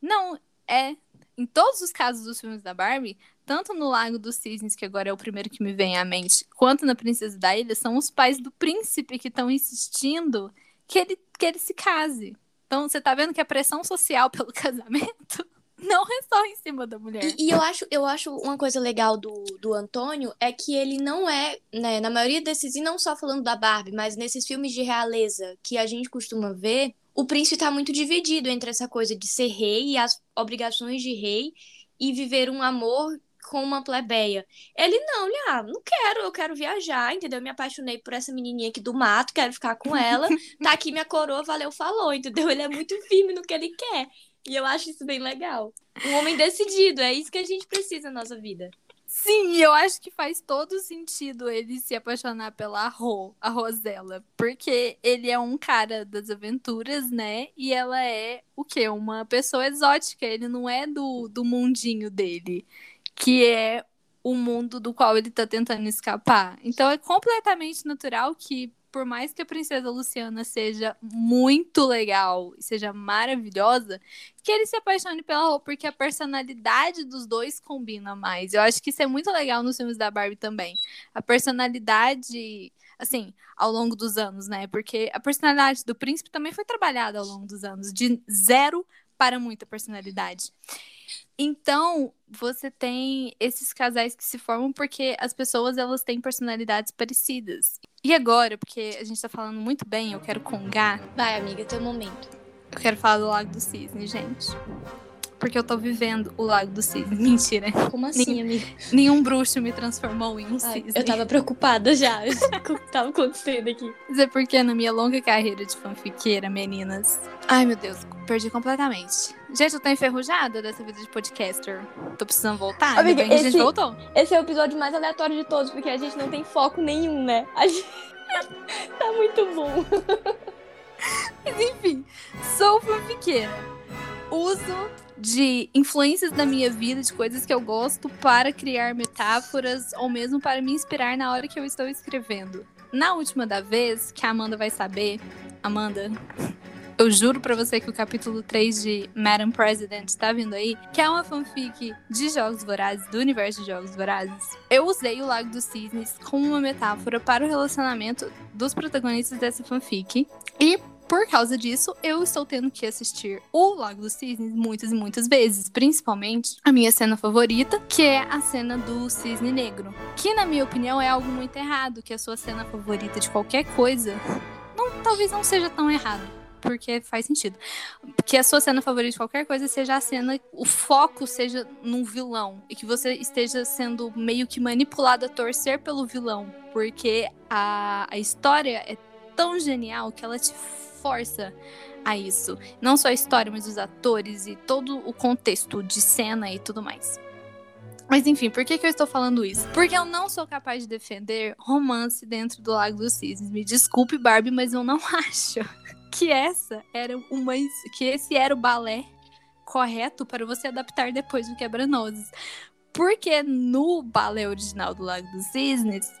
Não, é. Em todos os casos dos filmes da Barbie, tanto no Lago dos Cisnes, que agora é o primeiro que me vem à mente, quanto na Princesa da Ilha, são os pais do príncipe que estão insistindo que ele, que ele se case. Então, você tá vendo que a pressão social pelo casamento não é só em cima da mulher. E, e, eu, acho, eu acho uma coisa legal do, do Antônio é que ele não é, né, na maioria desses, e não só falando da Barbie, mas nesses filmes de realeza que a gente costuma ver, o príncipe tá muito dividido entre essa coisa de ser rei e as obrigações de rei e viver um amor com uma plebeia. Ele não, ele, ah, não quero, eu quero viajar, entendeu? Eu me apaixonei por essa menininha aqui do mato, quero ficar com ela. tá aqui minha coroa, valeu, falou, entendeu? Ele é muito firme no que ele quer. E eu acho isso bem legal. Um homem decidido, é isso que a gente precisa na nossa vida. Sim, eu acho que faz todo sentido ele se apaixonar pela Ro, a Rosella. Porque ele é um cara das aventuras, né? E ela é o quê? Uma pessoa exótica. Ele não é do, do mundinho dele que é o mundo do qual ele tá tentando escapar. Então é completamente natural que, por mais que a princesa Luciana seja muito legal e seja maravilhosa, que ele se apaixone pela roupa, porque a personalidade dos dois combina mais. Eu acho que isso é muito legal nos filmes da Barbie também. A personalidade, assim, ao longo dos anos, né? Porque a personalidade do príncipe também foi trabalhada ao longo dos anos, de zero para muita personalidade. Então, você tem esses casais que se formam porque as pessoas elas têm personalidades parecidas. E agora, porque a gente tá falando muito bem, eu quero congar. Vai, amiga, teu momento. Eu quero falar do Lago do Cisne, gente. Porque eu tô vivendo o Lago do Cisne. Mentira. Como assim, amiga? Nenhum bruxo me transformou em um Ai, cisne. Eu tava preocupada já. o que tava acontecendo aqui? Dizer porque na minha longa carreira de fanfiqueira, meninas. Ai, meu Deus, perdi completamente. Gente, eu tô enferrujada dessa vida de podcaster. Tô precisando voltar. Amiga, esse, a gente voltou. Esse é o episódio mais aleatório de todos, porque a gente não tem foco nenhum, né? A gente... tá muito bom. Mas enfim, sou fanfiqueira. Uso de influências da minha vida, de coisas que eu gosto, para criar metáforas ou mesmo para me inspirar na hora que eu estou escrevendo. Na última da vez, que a Amanda vai saber, Amanda, eu juro para você que o capítulo 3 de Madam President tá vindo aí, que é uma fanfic de Jogos Vorazes, do universo de Jogos Vorazes. Eu usei o Lago dos Cisnes como uma metáfora para o relacionamento dos protagonistas dessa fanfic. E por causa disso, eu estou tendo que assistir O Lago dos Cisnes muitas e muitas vezes, principalmente a minha cena favorita, que é a cena do cisne negro, que na minha opinião é algo muito errado, que a sua cena favorita de qualquer coisa não, talvez não seja tão errado porque faz sentido. Que a sua cena favorita de qualquer coisa seja a cena, o foco seja num vilão. E que você esteja sendo meio que manipulado a torcer pelo vilão. Porque a, a história é tão genial que ela te força a isso. Não só a história, mas os atores e todo o contexto de cena e tudo mais. Mas enfim, por que, que eu estou falando isso? Porque eu não sou capaz de defender romance dentro do Lago dos Cisnes. Me desculpe, Barbie, mas eu não acho que essa era uma que esse era o balé correto para você adaptar depois do Quebra-Nozes. Porque no balé original do Lago dos Cisnes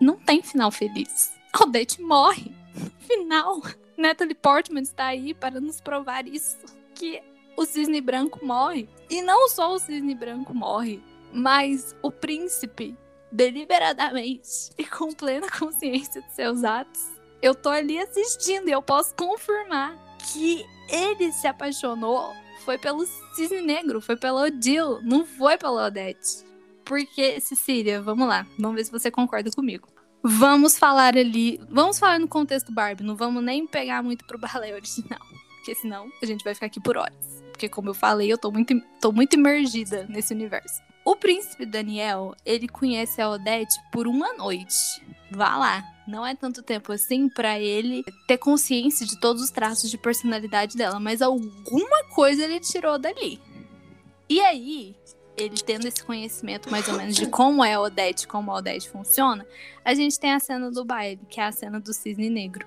não tem final feliz. Odette morre. Final. Natalie Portman está aí para nos provar isso. Que o cisne branco morre. E não só o cisne branco morre, mas o príncipe, deliberadamente e com plena consciência de seus atos, eu tô ali assistindo e eu posso confirmar que ele se apaixonou foi pelo Cisne Negro, foi pelo Odile, não foi pela Odette. Porque, Cecília, vamos lá, vamos ver se você concorda comigo. Vamos falar ali, vamos falar no contexto Barbie, não vamos nem pegar muito pro balé original, porque senão a gente vai ficar aqui por horas. Porque, como eu falei, eu tô muito, tô muito imergida nesse universo. O príncipe Daniel, ele conhece a Odette por uma noite. Vá lá, não é tanto tempo assim para ele ter consciência de todos os traços de personalidade dela, mas alguma coisa ele tirou dali. E aí, ele tendo esse conhecimento mais ou menos de como é a Odete, como a Odete funciona, a gente tem a cena do baile, que é a cena do cisne negro.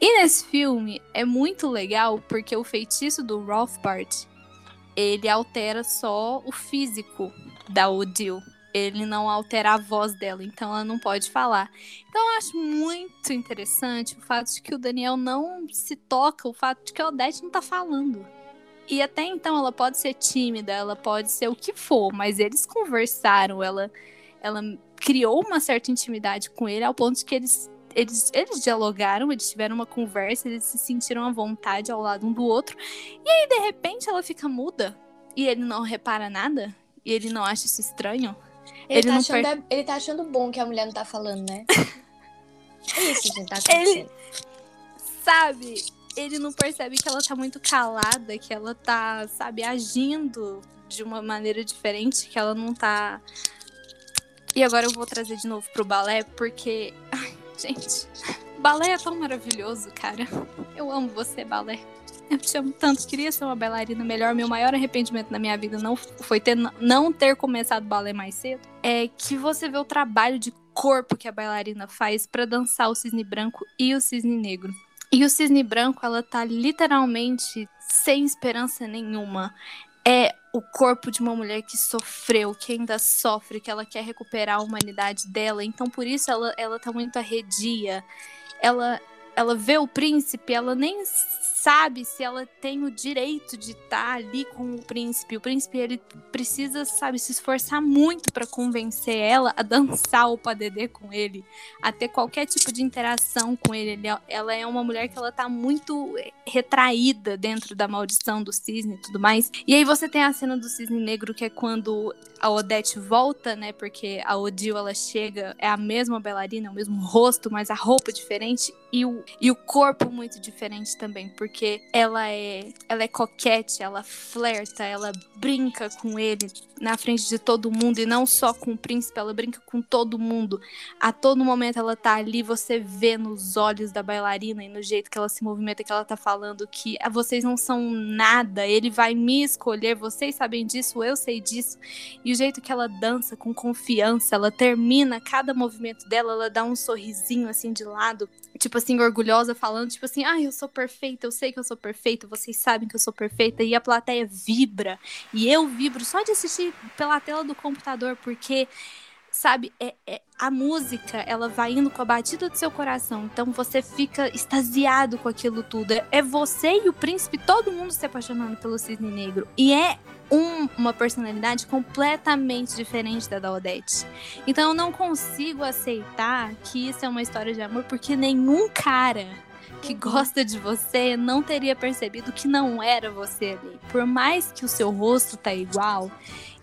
E nesse filme é muito legal porque o feitiço do Rothbard, ele altera só o físico da Odile ele não altera a voz dela, então ela não pode falar. Então eu acho muito interessante o fato de que o Daniel não se toca, o fato de que a Odete não tá falando. E até então ela pode ser tímida, ela pode ser o que for, mas eles conversaram, ela, ela criou uma certa intimidade com ele ao ponto de que eles eles, eles dialogaram, eles tiveram uma conversa, eles se sentiram à vontade ao lado um do outro. E aí, de repente, ela fica muda e ele não repara nada? E ele não acha isso estranho? Ele, ele tá, achando, per... ele tá achando bom que a mulher não tá falando, né? é isso, gente, tá acontecendo. Ele, sabe, ele não percebe que ela tá muito calada, que ela tá, sabe, agindo de uma maneira diferente, que ela não tá. E agora eu vou trazer de novo pro balé, porque. Ai, gente, balé é tão maravilhoso, cara. Eu amo você, balé. Eu te amo tanto, queria ser uma bailarina melhor. Meu maior arrependimento na minha vida não foi ter, não ter começado balé mais cedo. É que você vê o trabalho de corpo que a bailarina faz para dançar o cisne branco e o cisne negro. E o cisne branco, ela tá literalmente sem esperança nenhuma. É o corpo de uma mulher que sofreu, que ainda sofre, que ela quer recuperar a humanidade dela. Então, por isso, ela, ela tá muito arredia. Ela, ela vê o príncipe, ela nem sabe se ela tem o direito de estar tá ali com o príncipe. O príncipe ele precisa, sabe, se esforçar muito para convencer ela a dançar o padedê com ele, a ter qualquer tipo de interação com ele. ele. Ela é uma mulher que ela tá muito retraída dentro da maldição do cisne e tudo mais. E aí você tem a cena do cisne negro que é quando a Odete volta, né? Porque a Odile ela chega, é a mesma bailarina, é o mesmo rosto, mas a roupa é diferente e o, e o corpo muito diferente também, porque ela é ela é coquete, ela flerta, ela brinca com ele na frente de todo mundo e não só com o príncipe, ela brinca com todo mundo. A todo momento ela tá ali, você vê nos olhos da bailarina e no jeito que ela se movimenta que ela tá falando que ah, vocês não são nada, ele vai me escolher, vocês sabem disso, eu sei disso. E o jeito que ela dança com confiança, ela termina cada movimento dela, ela dá um sorrisinho assim de lado tipo assim, orgulhosa, falando, tipo assim, ai, ah, eu sou perfeita, eu sei que eu sou perfeita, vocês sabem que eu sou perfeita, e a plateia vibra, e eu vibro só de assistir pela tela do computador, porque sabe, é, é, a música, ela vai indo com a batida do seu coração. Então você fica extasiado com aquilo tudo. É você e o príncipe, todo mundo se apaixonando pelo cisne negro. E é um, uma personalidade completamente diferente da da Odete. Então eu não consigo aceitar que isso é uma história de amor, porque nenhum cara que uhum. gosta de você não teria percebido que não era você ali. Por mais que o seu rosto tá igual.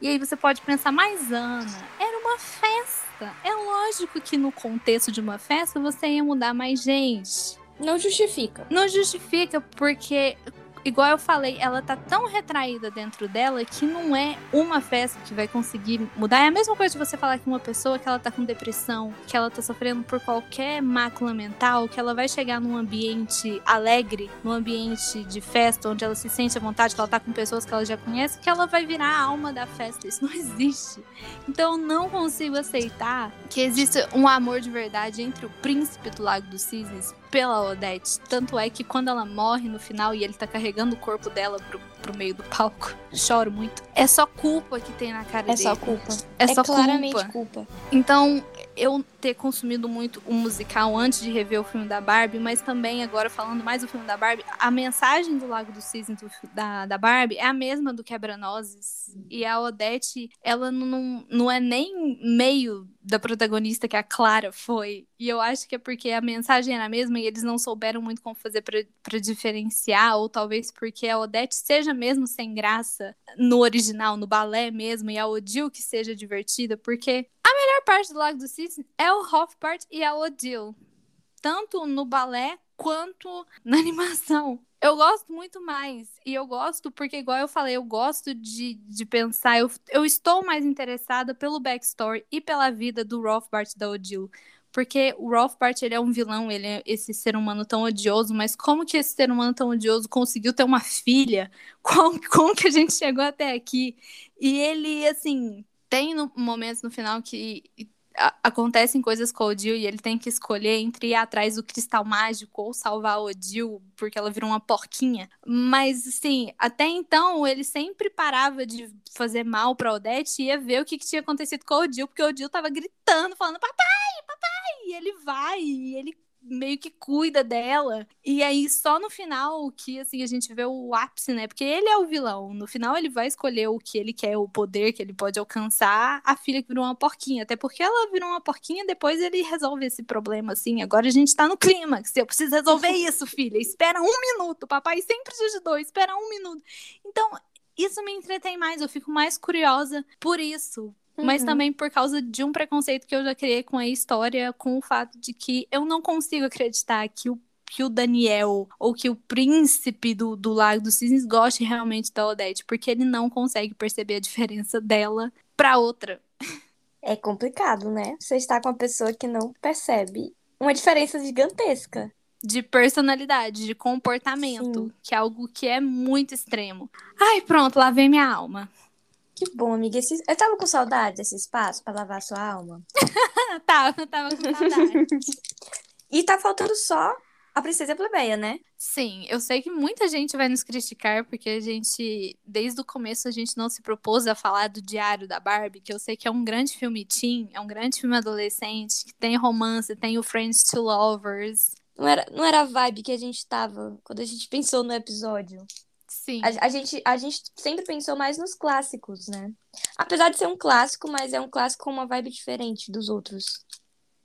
E aí você pode pensar, mas Ana, era uma festa. É lógico que no contexto de uma festa você ia mudar mais gente. Não justifica. Não justifica, porque igual eu falei, ela tá tão retraída dentro dela que não é uma festa que vai conseguir mudar. É a mesma coisa de você falar que uma pessoa que ela tá com depressão, que ela tá sofrendo por qualquer mácula mental, que ela vai chegar num ambiente alegre, num ambiente de festa, onde ela se sente à vontade, que ela tá com pessoas que ela já conhece, que ela vai virar a alma da festa. Isso não existe. Então eu não consigo aceitar que existe um amor de verdade entre o príncipe do Lago dos Cisnes pela Odette. Tanto é que quando ela morre no final e ele tá carregando o corpo dela pro, pro meio do palco, choro muito. É só culpa que tem na cara é dele. Só culpa. É, é só claramente culpa. culpa. Então, eu ter consumido muito o musical antes de rever o filme da Barbie, mas também agora falando mais do filme da Barbie, a mensagem do Lago do Cisne do, da, da Barbie é a mesma do Quebra-Nozes. E a Odette, ela não, não é nem meio da protagonista que a Clara foi. E eu acho que é porque a mensagem era a mesma e eles não souberam muito como fazer para diferenciar, ou talvez porque a Odette seja mesmo sem graça no original, no balé mesmo, e a Odile que seja divertida, porque a melhor parte do Lago do Cisne é o Hofbart e a Odile. Tanto no balé quanto na animação. Eu gosto muito mais. E eu gosto porque, igual eu falei, eu gosto de, de pensar. Eu, eu estou mais interessada pelo backstory e pela vida do Rothbart da Odile. Porque o Rothbart, ele é um vilão, ele é esse ser humano tão odioso, mas como que esse ser humano tão odioso conseguiu ter uma filha? Como, como que a gente chegou até aqui? E ele, assim, tem no, momentos no final que acontecem coisas com o Odil e ele tem que escolher entre ir atrás do cristal mágico ou salvar o Odil porque ela virou uma porquinha. Mas, assim, até então ele sempre parava de fazer mal pra Odete e ia ver o que, que tinha acontecido com o Odil, porque o Odil tava gritando, falando papai, papai! E ele vai e ele meio que cuida dela. E aí, só no final que, assim, a gente vê o ápice, né? Porque ele é o vilão. No final, ele vai escolher o que ele quer, o poder que ele pode alcançar. A filha que virou uma porquinha. Até porque ela virou uma porquinha, depois ele resolve esse problema, assim. Agora a gente tá no clímax. Eu preciso resolver isso, filha. Espera um minuto. Papai sempre te ajudou. Espera um minuto. Então, isso me entretém mais. Eu fico mais curiosa por isso mas uhum. também por causa de um preconceito que eu já criei com a história, com o fato de que eu não consigo acreditar que o que o Daniel ou que o príncipe do, do Lago dos Cisnes goste realmente da Odete, porque ele não consegue perceber a diferença dela pra outra. É complicado, né? Você está com uma pessoa que não percebe uma diferença gigantesca. De personalidade, de comportamento, Sim. que é algo que é muito extremo. Ai, pronto, lá vem minha alma. Que bom, amiga. Esse... Eu tava com saudade desse espaço para lavar sua alma. tava, tava com saudade. e tá faltando só a princesa plebeia, né? Sim, eu sei que muita gente vai nos criticar porque a gente, desde o começo, a gente não se propôs a falar do Diário da Barbie, que eu sei que é um grande filme teen, é um grande filme adolescente, que tem romance, tem o Friends to Lovers. Não era, não era a vibe que a gente tava quando a gente pensou no episódio. Sim. A, a, gente, a gente sempre pensou mais nos clássicos, né? Apesar de ser um clássico, mas é um clássico com uma vibe diferente dos outros.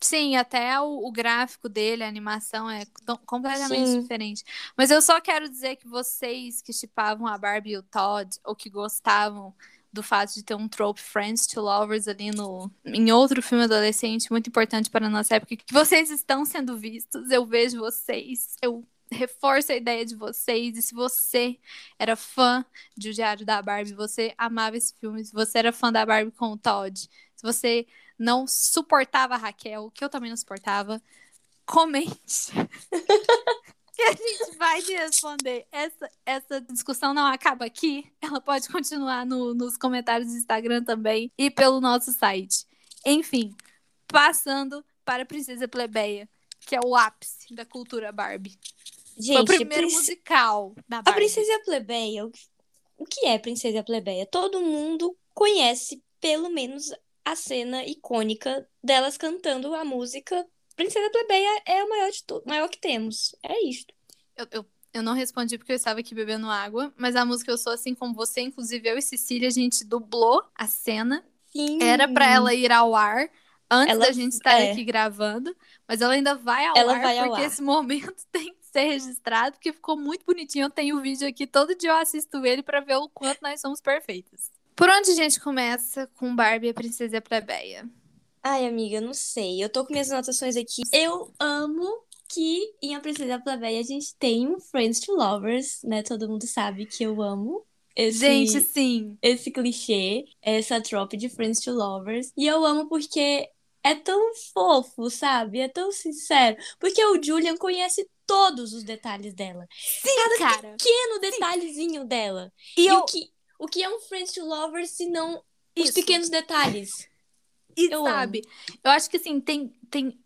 Sim, até o, o gráfico dele, a animação é completamente Sim. diferente. Mas eu só quero dizer que vocês que chipavam a Barbie e o Todd, ou que gostavam do fato de ter um trope Friends to Lovers ali no, em outro filme adolescente muito importante para a nossa época, que vocês estão sendo vistos, eu vejo vocês, eu reforça a ideia de vocês. E se você era fã de O Diário da Barbie, você amava esse filme, se você era fã da Barbie com o Todd, se você não suportava a Raquel, que eu também não suportava, comente. que a gente vai te responder. Essa, essa discussão não acaba aqui. Ela pode continuar no, nos comentários do Instagram também e pelo nosso site. Enfim, passando para a Princesa Plebeia, que é o ápice da cultura Barbie. Gente, Foi o primeiro princ... musical da Barbie. A Princesa Plebeia, o que é Princesa Plebeia? Todo mundo conhece pelo menos a cena icônica delas cantando a música Princesa Plebeia é o maior, de to... maior que temos. É isto. Eu, eu, eu não respondi porque eu estava aqui bebendo água, mas a música Eu Sou Assim Como Você, inclusive eu e Cecília, a gente dublou a cena. Sim. Era para ela ir ao ar antes ela, da gente estar é. aqui gravando, mas ela ainda vai ao ela ar vai porque esse momento tem ser registrado, porque ficou muito bonitinho. Eu tenho o vídeo aqui, todo dia eu assisto ele para ver o quanto nós somos perfeitas. Por onde a gente começa com Barbie e a Princesa e a Plebeia? Ai, amiga, não sei. Eu tô com minhas anotações aqui. Eu amo que em A Princesa e a Plebeia a gente tem um Friends to Lovers, né? Todo mundo sabe que eu amo. Esse, gente, sim. Esse clichê, essa trope de Friends to Lovers. E eu amo porque é tão fofo, sabe? É tão sincero. Porque o Julian conhece todos os detalhes dela. Sim, Cada cara. pequeno detalhezinho Sim. dela. E, e eu... o, que, o que é um Friends to Lovers se não os pequenos detalhes? E eu sabe, amo. eu acho que assim, tem, tem.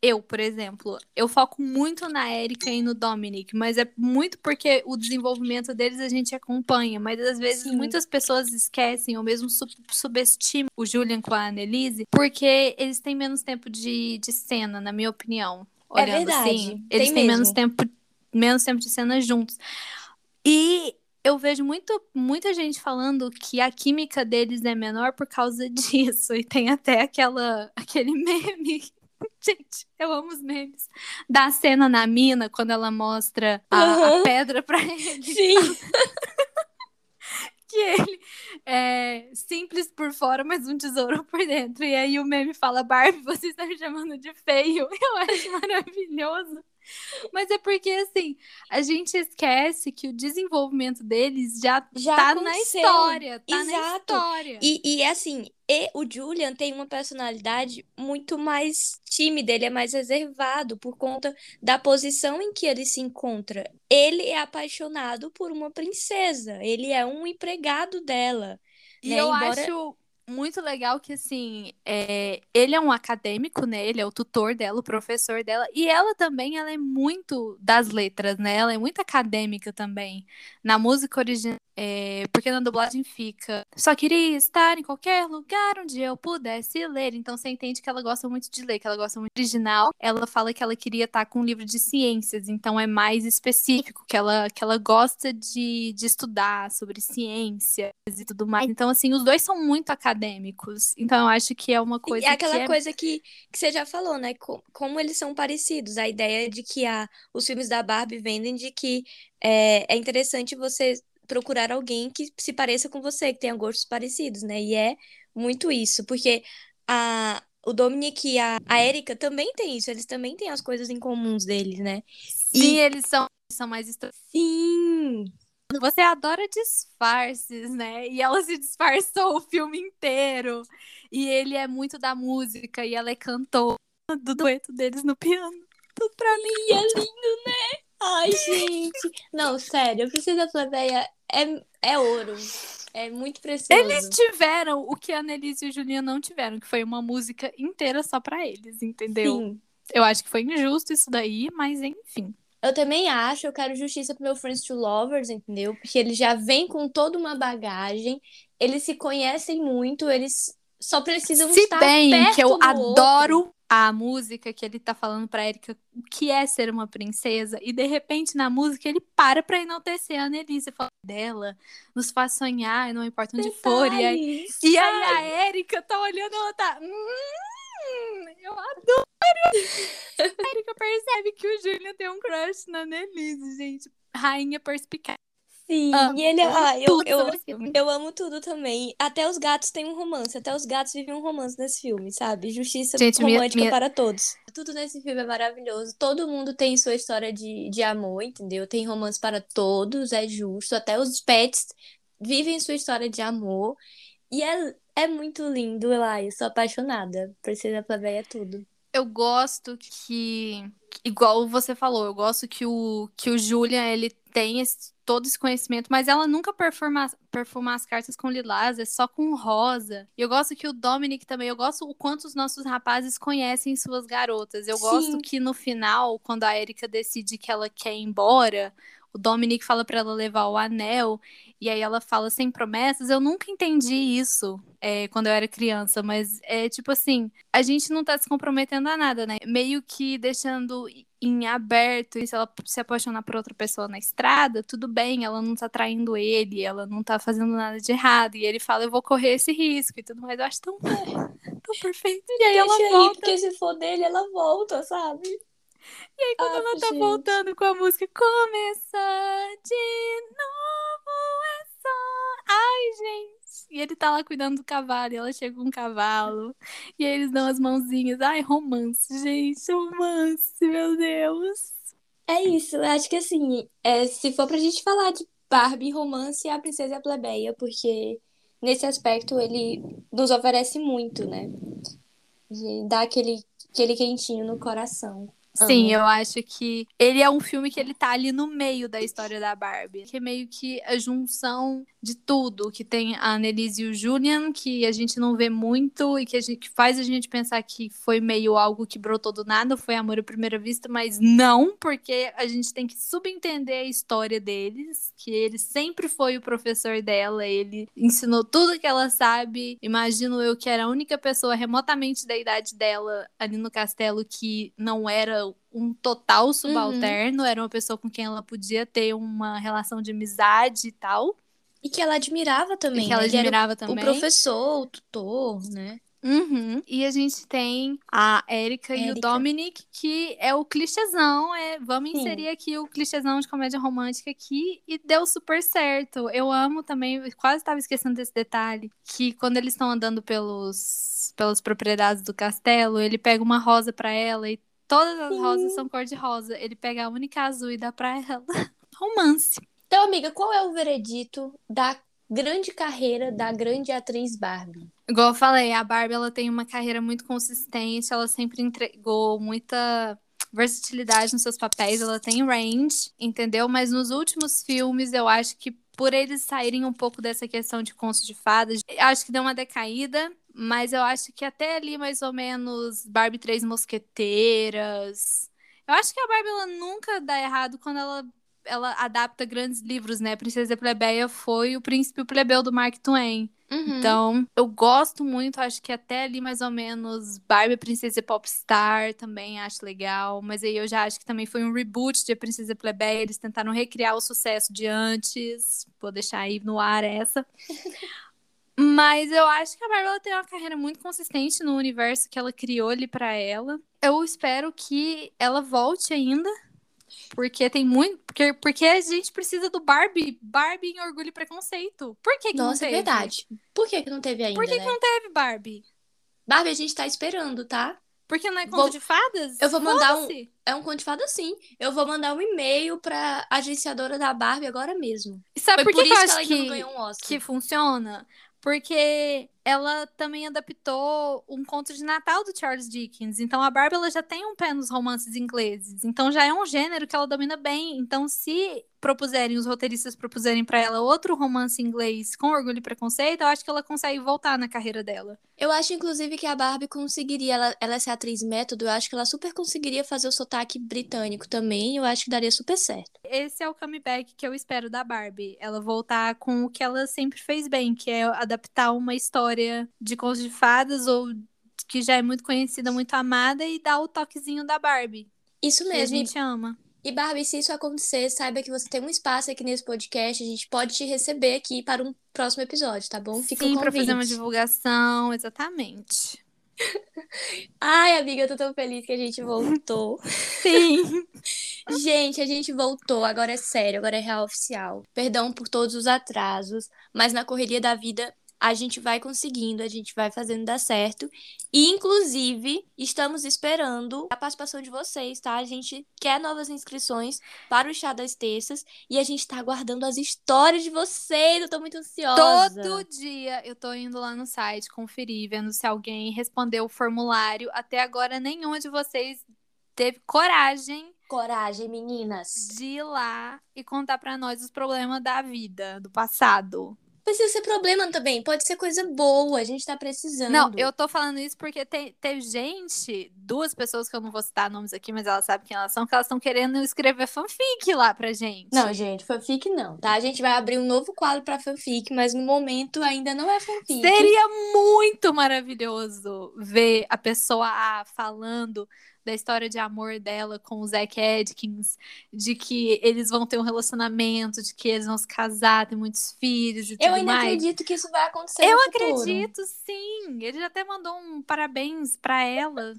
Eu, por exemplo, eu foco muito na Erika e no Dominic, mas é muito porque o desenvolvimento deles a gente acompanha, mas às vezes Sim. muitas pessoas esquecem ou mesmo sub subestimam o Julian com a Annelise, porque eles têm menos tempo de, de cena, na minha opinião. É olhando é verdade. assim. Eles Tem têm mesmo. menos tempo, menos tempo de cena juntos. E eu vejo muito, muita gente falando que a química deles é menor por causa disso. E tem até aquela, aquele meme. Gente, eu amo os memes. Da cena na mina, quando ela mostra a, uhum. a pedra pra ele. Sim. que ele é simples por fora, mas um tesouro por dentro. E aí o meme fala: Barbie, você está me chamando de feio. Eu acho maravilhoso. Mas é porque, assim, a gente esquece que o desenvolvimento deles já, já tá aconteceu. na história. Tá Exato. na história. E, e assim, e o Julian tem uma personalidade muito mais tímida, ele é mais reservado por conta da posição em que ele se encontra. Ele é apaixonado por uma princesa, ele é um empregado dela. E né? eu Embora... acho muito legal que, assim, é, ele é um acadêmico, né? Ele é o tutor dela, o professor dela. E ela também, ela é muito das letras, né? Ela é muito acadêmica também. Na música original, é, porque na dublagem fica. Só queria estar em qualquer lugar onde eu pudesse ler. Então você entende que ela gosta muito de ler, que ela gosta muito de original. Ela fala que ela queria estar com um livro de ciências, então é mais específico, que ela, que ela gosta de, de estudar sobre ciências e tudo mais. Então, assim, os dois são muito acadêmicos. Então eu acho que é uma coisa. E é aquela que é... coisa que, que você já falou, né? Como eles são parecidos. A ideia de que a, os filmes da Barbie vendem de que é, é interessante você procurar alguém que se pareça com você, que tenha gostos parecidos, né? E é muito isso, porque a, o Dominic e a, a Erika também tem isso, eles também têm as coisas em comuns deles, né? Sim, e... eles são, são mais... Sim! Você adora disfarces, né? E ela se disfarçou o filme inteiro. E ele é muito da música e ela é cantora do dueto deles no piano. Tudo pra mim é lindo, né? Ai, gente. Não, sério, eu preciso da plateia é, é ouro. É muito precioso. Eles tiveram o que a Annelise e o Julinho não tiveram, que foi uma música inteira só para eles, entendeu? Sim. Eu acho que foi injusto isso daí, mas enfim. Eu também acho, eu quero justiça pro meu Friends to Lovers, entendeu? Porque eles já vêm com toda uma bagagem, eles se conhecem muito, eles só precisam se estar bem perto que eu adoro outro a música que ele tá falando pra Erika o que é ser uma princesa, e de repente na música ele para pra enaltecer a Annelise e fala dela, nos faz sonhar, não importa onde Detalhes. for. E aí, e aí a Erika tá olhando, ela tá. Hum, eu adoro! a Erika percebe que o Julian tem um crush na Annelise, gente. Rainha perspicaz. Sim, ah, e ele. Ah, eu, eu, eu amo tudo também. Até os gatos têm um romance. Até os gatos vivem um romance nesse filme, sabe? Justiça Gente, romântica minha, minha... para todos. Tudo nesse filme é maravilhoso. Todo mundo tem sua história de, de amor, entendeu? Tem romance para todos, é justo. Até os pets vivem sua história de amor. E é, é muito lindo, Elai. Eu sou apaixonada. Precisa plateia tudo. Eu gosto que, igual você falou, eu gosto que o, que o Julian, ele tem esse todo esse conhecimento, mas ela nunca perfuma, perfuma as cartas com lilás, é só com rosa. E eu gosto que o Dominic também, eu gosto o quanto os nossos rapazes conhecem suas garotas. Eu Sim. gosto que no final, quando a Erika decide que ela quer ir embora, o Dominic fala para ela levar o anel, e aí ela fala sem promessas. Eu nunca entendi isso é, quando eu era criança, mas é tipo assim, a gente não tá se comprometendo a nada, né? Meio que deixando em aberto, e se ela se apaixonar por outra pessoa na estrada, tudo bem, ela não tá traindo ele, ela não tá fazendo nada de errado. E ele fala, eu vou correr esse risco e tudo mais. Eu acho tão, tão perfeito. E aí Deixa ela aí, volta. porque se for dele, ela volta, sabe? E aí, quando ah, ela tá gente. voltando com a música Começar de novo é só. Ai, gente. E ele tá lá cuidando do cavalo, e ela chega com um cavalo. E eles dão as mãozinhas. Ai, romance, gente, romance, meu Deus. É isso, eu acho que assim, é, se for pra gente falar de Barbie, romance, a princesa e a plebeia, porque nesse aspecto ele nos oferece muito, né? De dar aquele, aquele quentinho no coração. Sim, eu acho que ele é um filme que ele tá ali no meio da história da Barbie. Que é meio que a junção de tudo. Que tem a Annelise e o Julian, que a gente não vê muito e que, a gente, que faz a gente pensar que foi meio algo que brotou do nada, foi amor à primeira vista, mas não, porque a gente tem que subentender a história deles, que ele sempre foi o professor dela, ele ensinou tudo que ela sabe. Imagino eu que era a única pessoa remotamente da idade dela ali no castelo que não era um total subalterno, uhum. era uma pessoa com quem ela podia ter uma relação de amizade e tal. E que ela admirava também. E que ela né? admirava também. O professor, o tutor, né? Uhum. E a gente tem a Erika e o Dominic, que é o clichêzão. É, vamos Sim. inserir aqui o clichêzão de comédia romântica aqui. E deu super certo. Eu amo também, quase estava esquecendo desse detalhe, que quando eles estão andando pelos, pelas propriedades do castelo, ele pega uma rosa para ela e Todas as Sim. rosas são cor de rosa. Ele pega a única azul e dá pra ela. Romance. Então, amiga, qual é o veredito da grande carreira da grande atriz Barbie? Igual eu falei, a Barbie ela tem uma carreira muito consistente, ela sempre entregou muita versatilidade nos seus papéis, ela tem range, entendeu? Mas nos últimos filmes eu acho que por eles saírem um pouco dessa questão de contos de fadas, acho que deu uma decaída, mas eu acho que até ali mais ou menos Barbie Três Mosqueteiras. Eu acho que a Barbie ela nunca dá errado quando ela ela adapta grandes livros, né? Princesa Plebeia foi o Príncipe Plebeu do Mark Twain. Uhum. Então, eu gosto muito, acho que até ali mais ou menos Barbie Princesa e Popstar também acho legal, mas aí eu já acho que também foi um reboot de Princesa Plebeia, eles tentaram recriar o sucesso de antes. Vou deixar aí no ar essa. Mas eu acho que a Barbie ela tem uma carreira muito consistente no universo que ela criou ali para ela. Eu espero que ela volte ainda porque tem muito. Porque, porque a gente precisa do Barbie. Barbie em Orgulho e Preconceito. Por que, que Nossa, não teve? é verdade. Por que, que não teve ainda? Por que, né? que não teve Barbie? Barbie, a gente tá esperando, tá? Porque não é conto Vou- de fadas? eu vou mandar um-. É um conto de fada sim. Eu vou mandar um e-mail pra agenciadora da Barbie agora mesmo. E sabe Foi por que, que eu que acho que, ganhou um Oscar. que funciona? Porque ela também adaptou um conto de Natal do Charles Dickens. Então a Barbie ela já tem um pé nos romances ingleses. Então já é um gênero que ela domina bem. Então se propuserem, os roteiristas propuserem pra ela outro romance inglês com orgulho e preconceito, eu acho que ela consegue voltar na carreira dela. Eu acho, inclusive, que a Barbie conseguiria, ela, ela ser atriz método, eu acho que ela super conseguiria fazer o sotaque britânico também, eu acho que daria super certo. Esse é o comeback que eu espero da Barbie. Ela voltar com o que ela sempre fez bem, que é adaptar uma história de contos de fadas ou que já é muito conhecida, muito amada e dar o toquezinho da Barbie, Isso que a mesmo. gente ama. E Barbie, se isso acontecer, saiba que você tem um espaço aqui nesse podcast, a gente pode te receber aqui para um próximo episódio, tá bom? Fica Sim, o pra fazer uma divulgação, exatamente. Ai, amiga, eu tô tão feliz que a gente voltou. Sim. Gente, a gente voltou, agora é sério, agora é real oficial. Perdão por todos os atrasos, mas na correria da vida a gente vai conseguindo, a gente vai fazendo dar certo. E, inclusive, estamos esperando a participação de vocês, tá? A gente quer novas inscrições para o Chá das Terças e a gente tá aguardando as histórias de vocês. Eu tô muito ansiosa. Todo dia eu tô indo lá no site conferir, vendo se alguém respondeu o formulário. Até agora, nenhuma de vocês teve coragem Coragem, meninas. de ir lá e contar pra nós os problemas da vida, do passado. Precisa ser problema também, pode ser coisa boa, a gente tá precisando. Não, eu tô falando isso porque tem, teve gente, duas pessoas que eu não vou citar nomes aqui, mas elas sabem quem elas são, que elas estão querendo escrever fanfic lá pra gente. Não, gente, fanfic não, tá? A gente vai abrir um novo quadro pra fanfic, mas no momento ainda não é fanfic. Seria muito maravilhoso ver a pessoa A falando da história de amor dela com o Zack Edkins, de que eles vão ter um relacionamento, de que eles vão se casar, ter muitos filhos e tudo Eu ainda mais. acredito que isso vai acontecer Eu acredito, sim. Ele já até mandou um parabéns pra ela.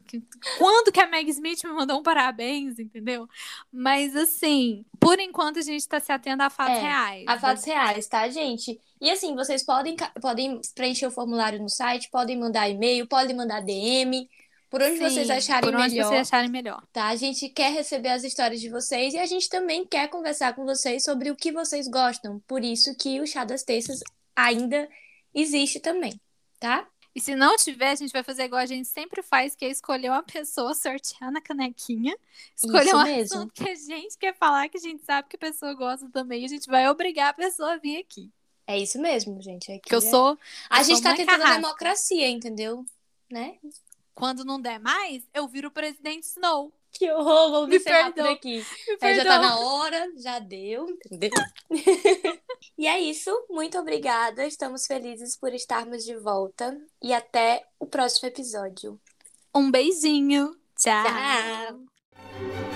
Quando que a Meg Smith me mandou um parabéns, entendeu? Mas assim, por enquanto a gente tá se atendo a fatos É, reais. A fatos reais, tá, gente? E assim, vocês podem, podem preencher o formulário no site, podem mandar e-mail, podem mandar DM, por onde vocês Sim, acharem por onde melhor. vocês acharem melhor. tá? A gente quer receber as histórias de vocês e a gente também quer conversar com vocês sobre o que vocês gostam. Por isso que o Chá das Terças ainda existe também, tá? E se não tiver, a gente vai fazer igual a gente sempre faz, que é escolher uma pessoa, sortear na canequinha, escolher Isso um mesmo. assunto que a gente quer falar, que a gente sabe que a pessoa gosta também, e a gente vai obrigar a pessoa a vir aqui. É isso mesmo, gente. Aqui Porque eu é- sou. A eu gente sou tá uma tentando carrasca. democracia, entendeu? Né? Quando não der mais, eu viro o presidente Snow. Que horror, vamos Me encerrar por perdoa. aqui. Me É, já tá na hora, já deu, entendeu? e é isso, muito obrigada. Estamos felizes por estarmos de volta e até o próximo episódio. Um beijinho. Tchau. Tchau.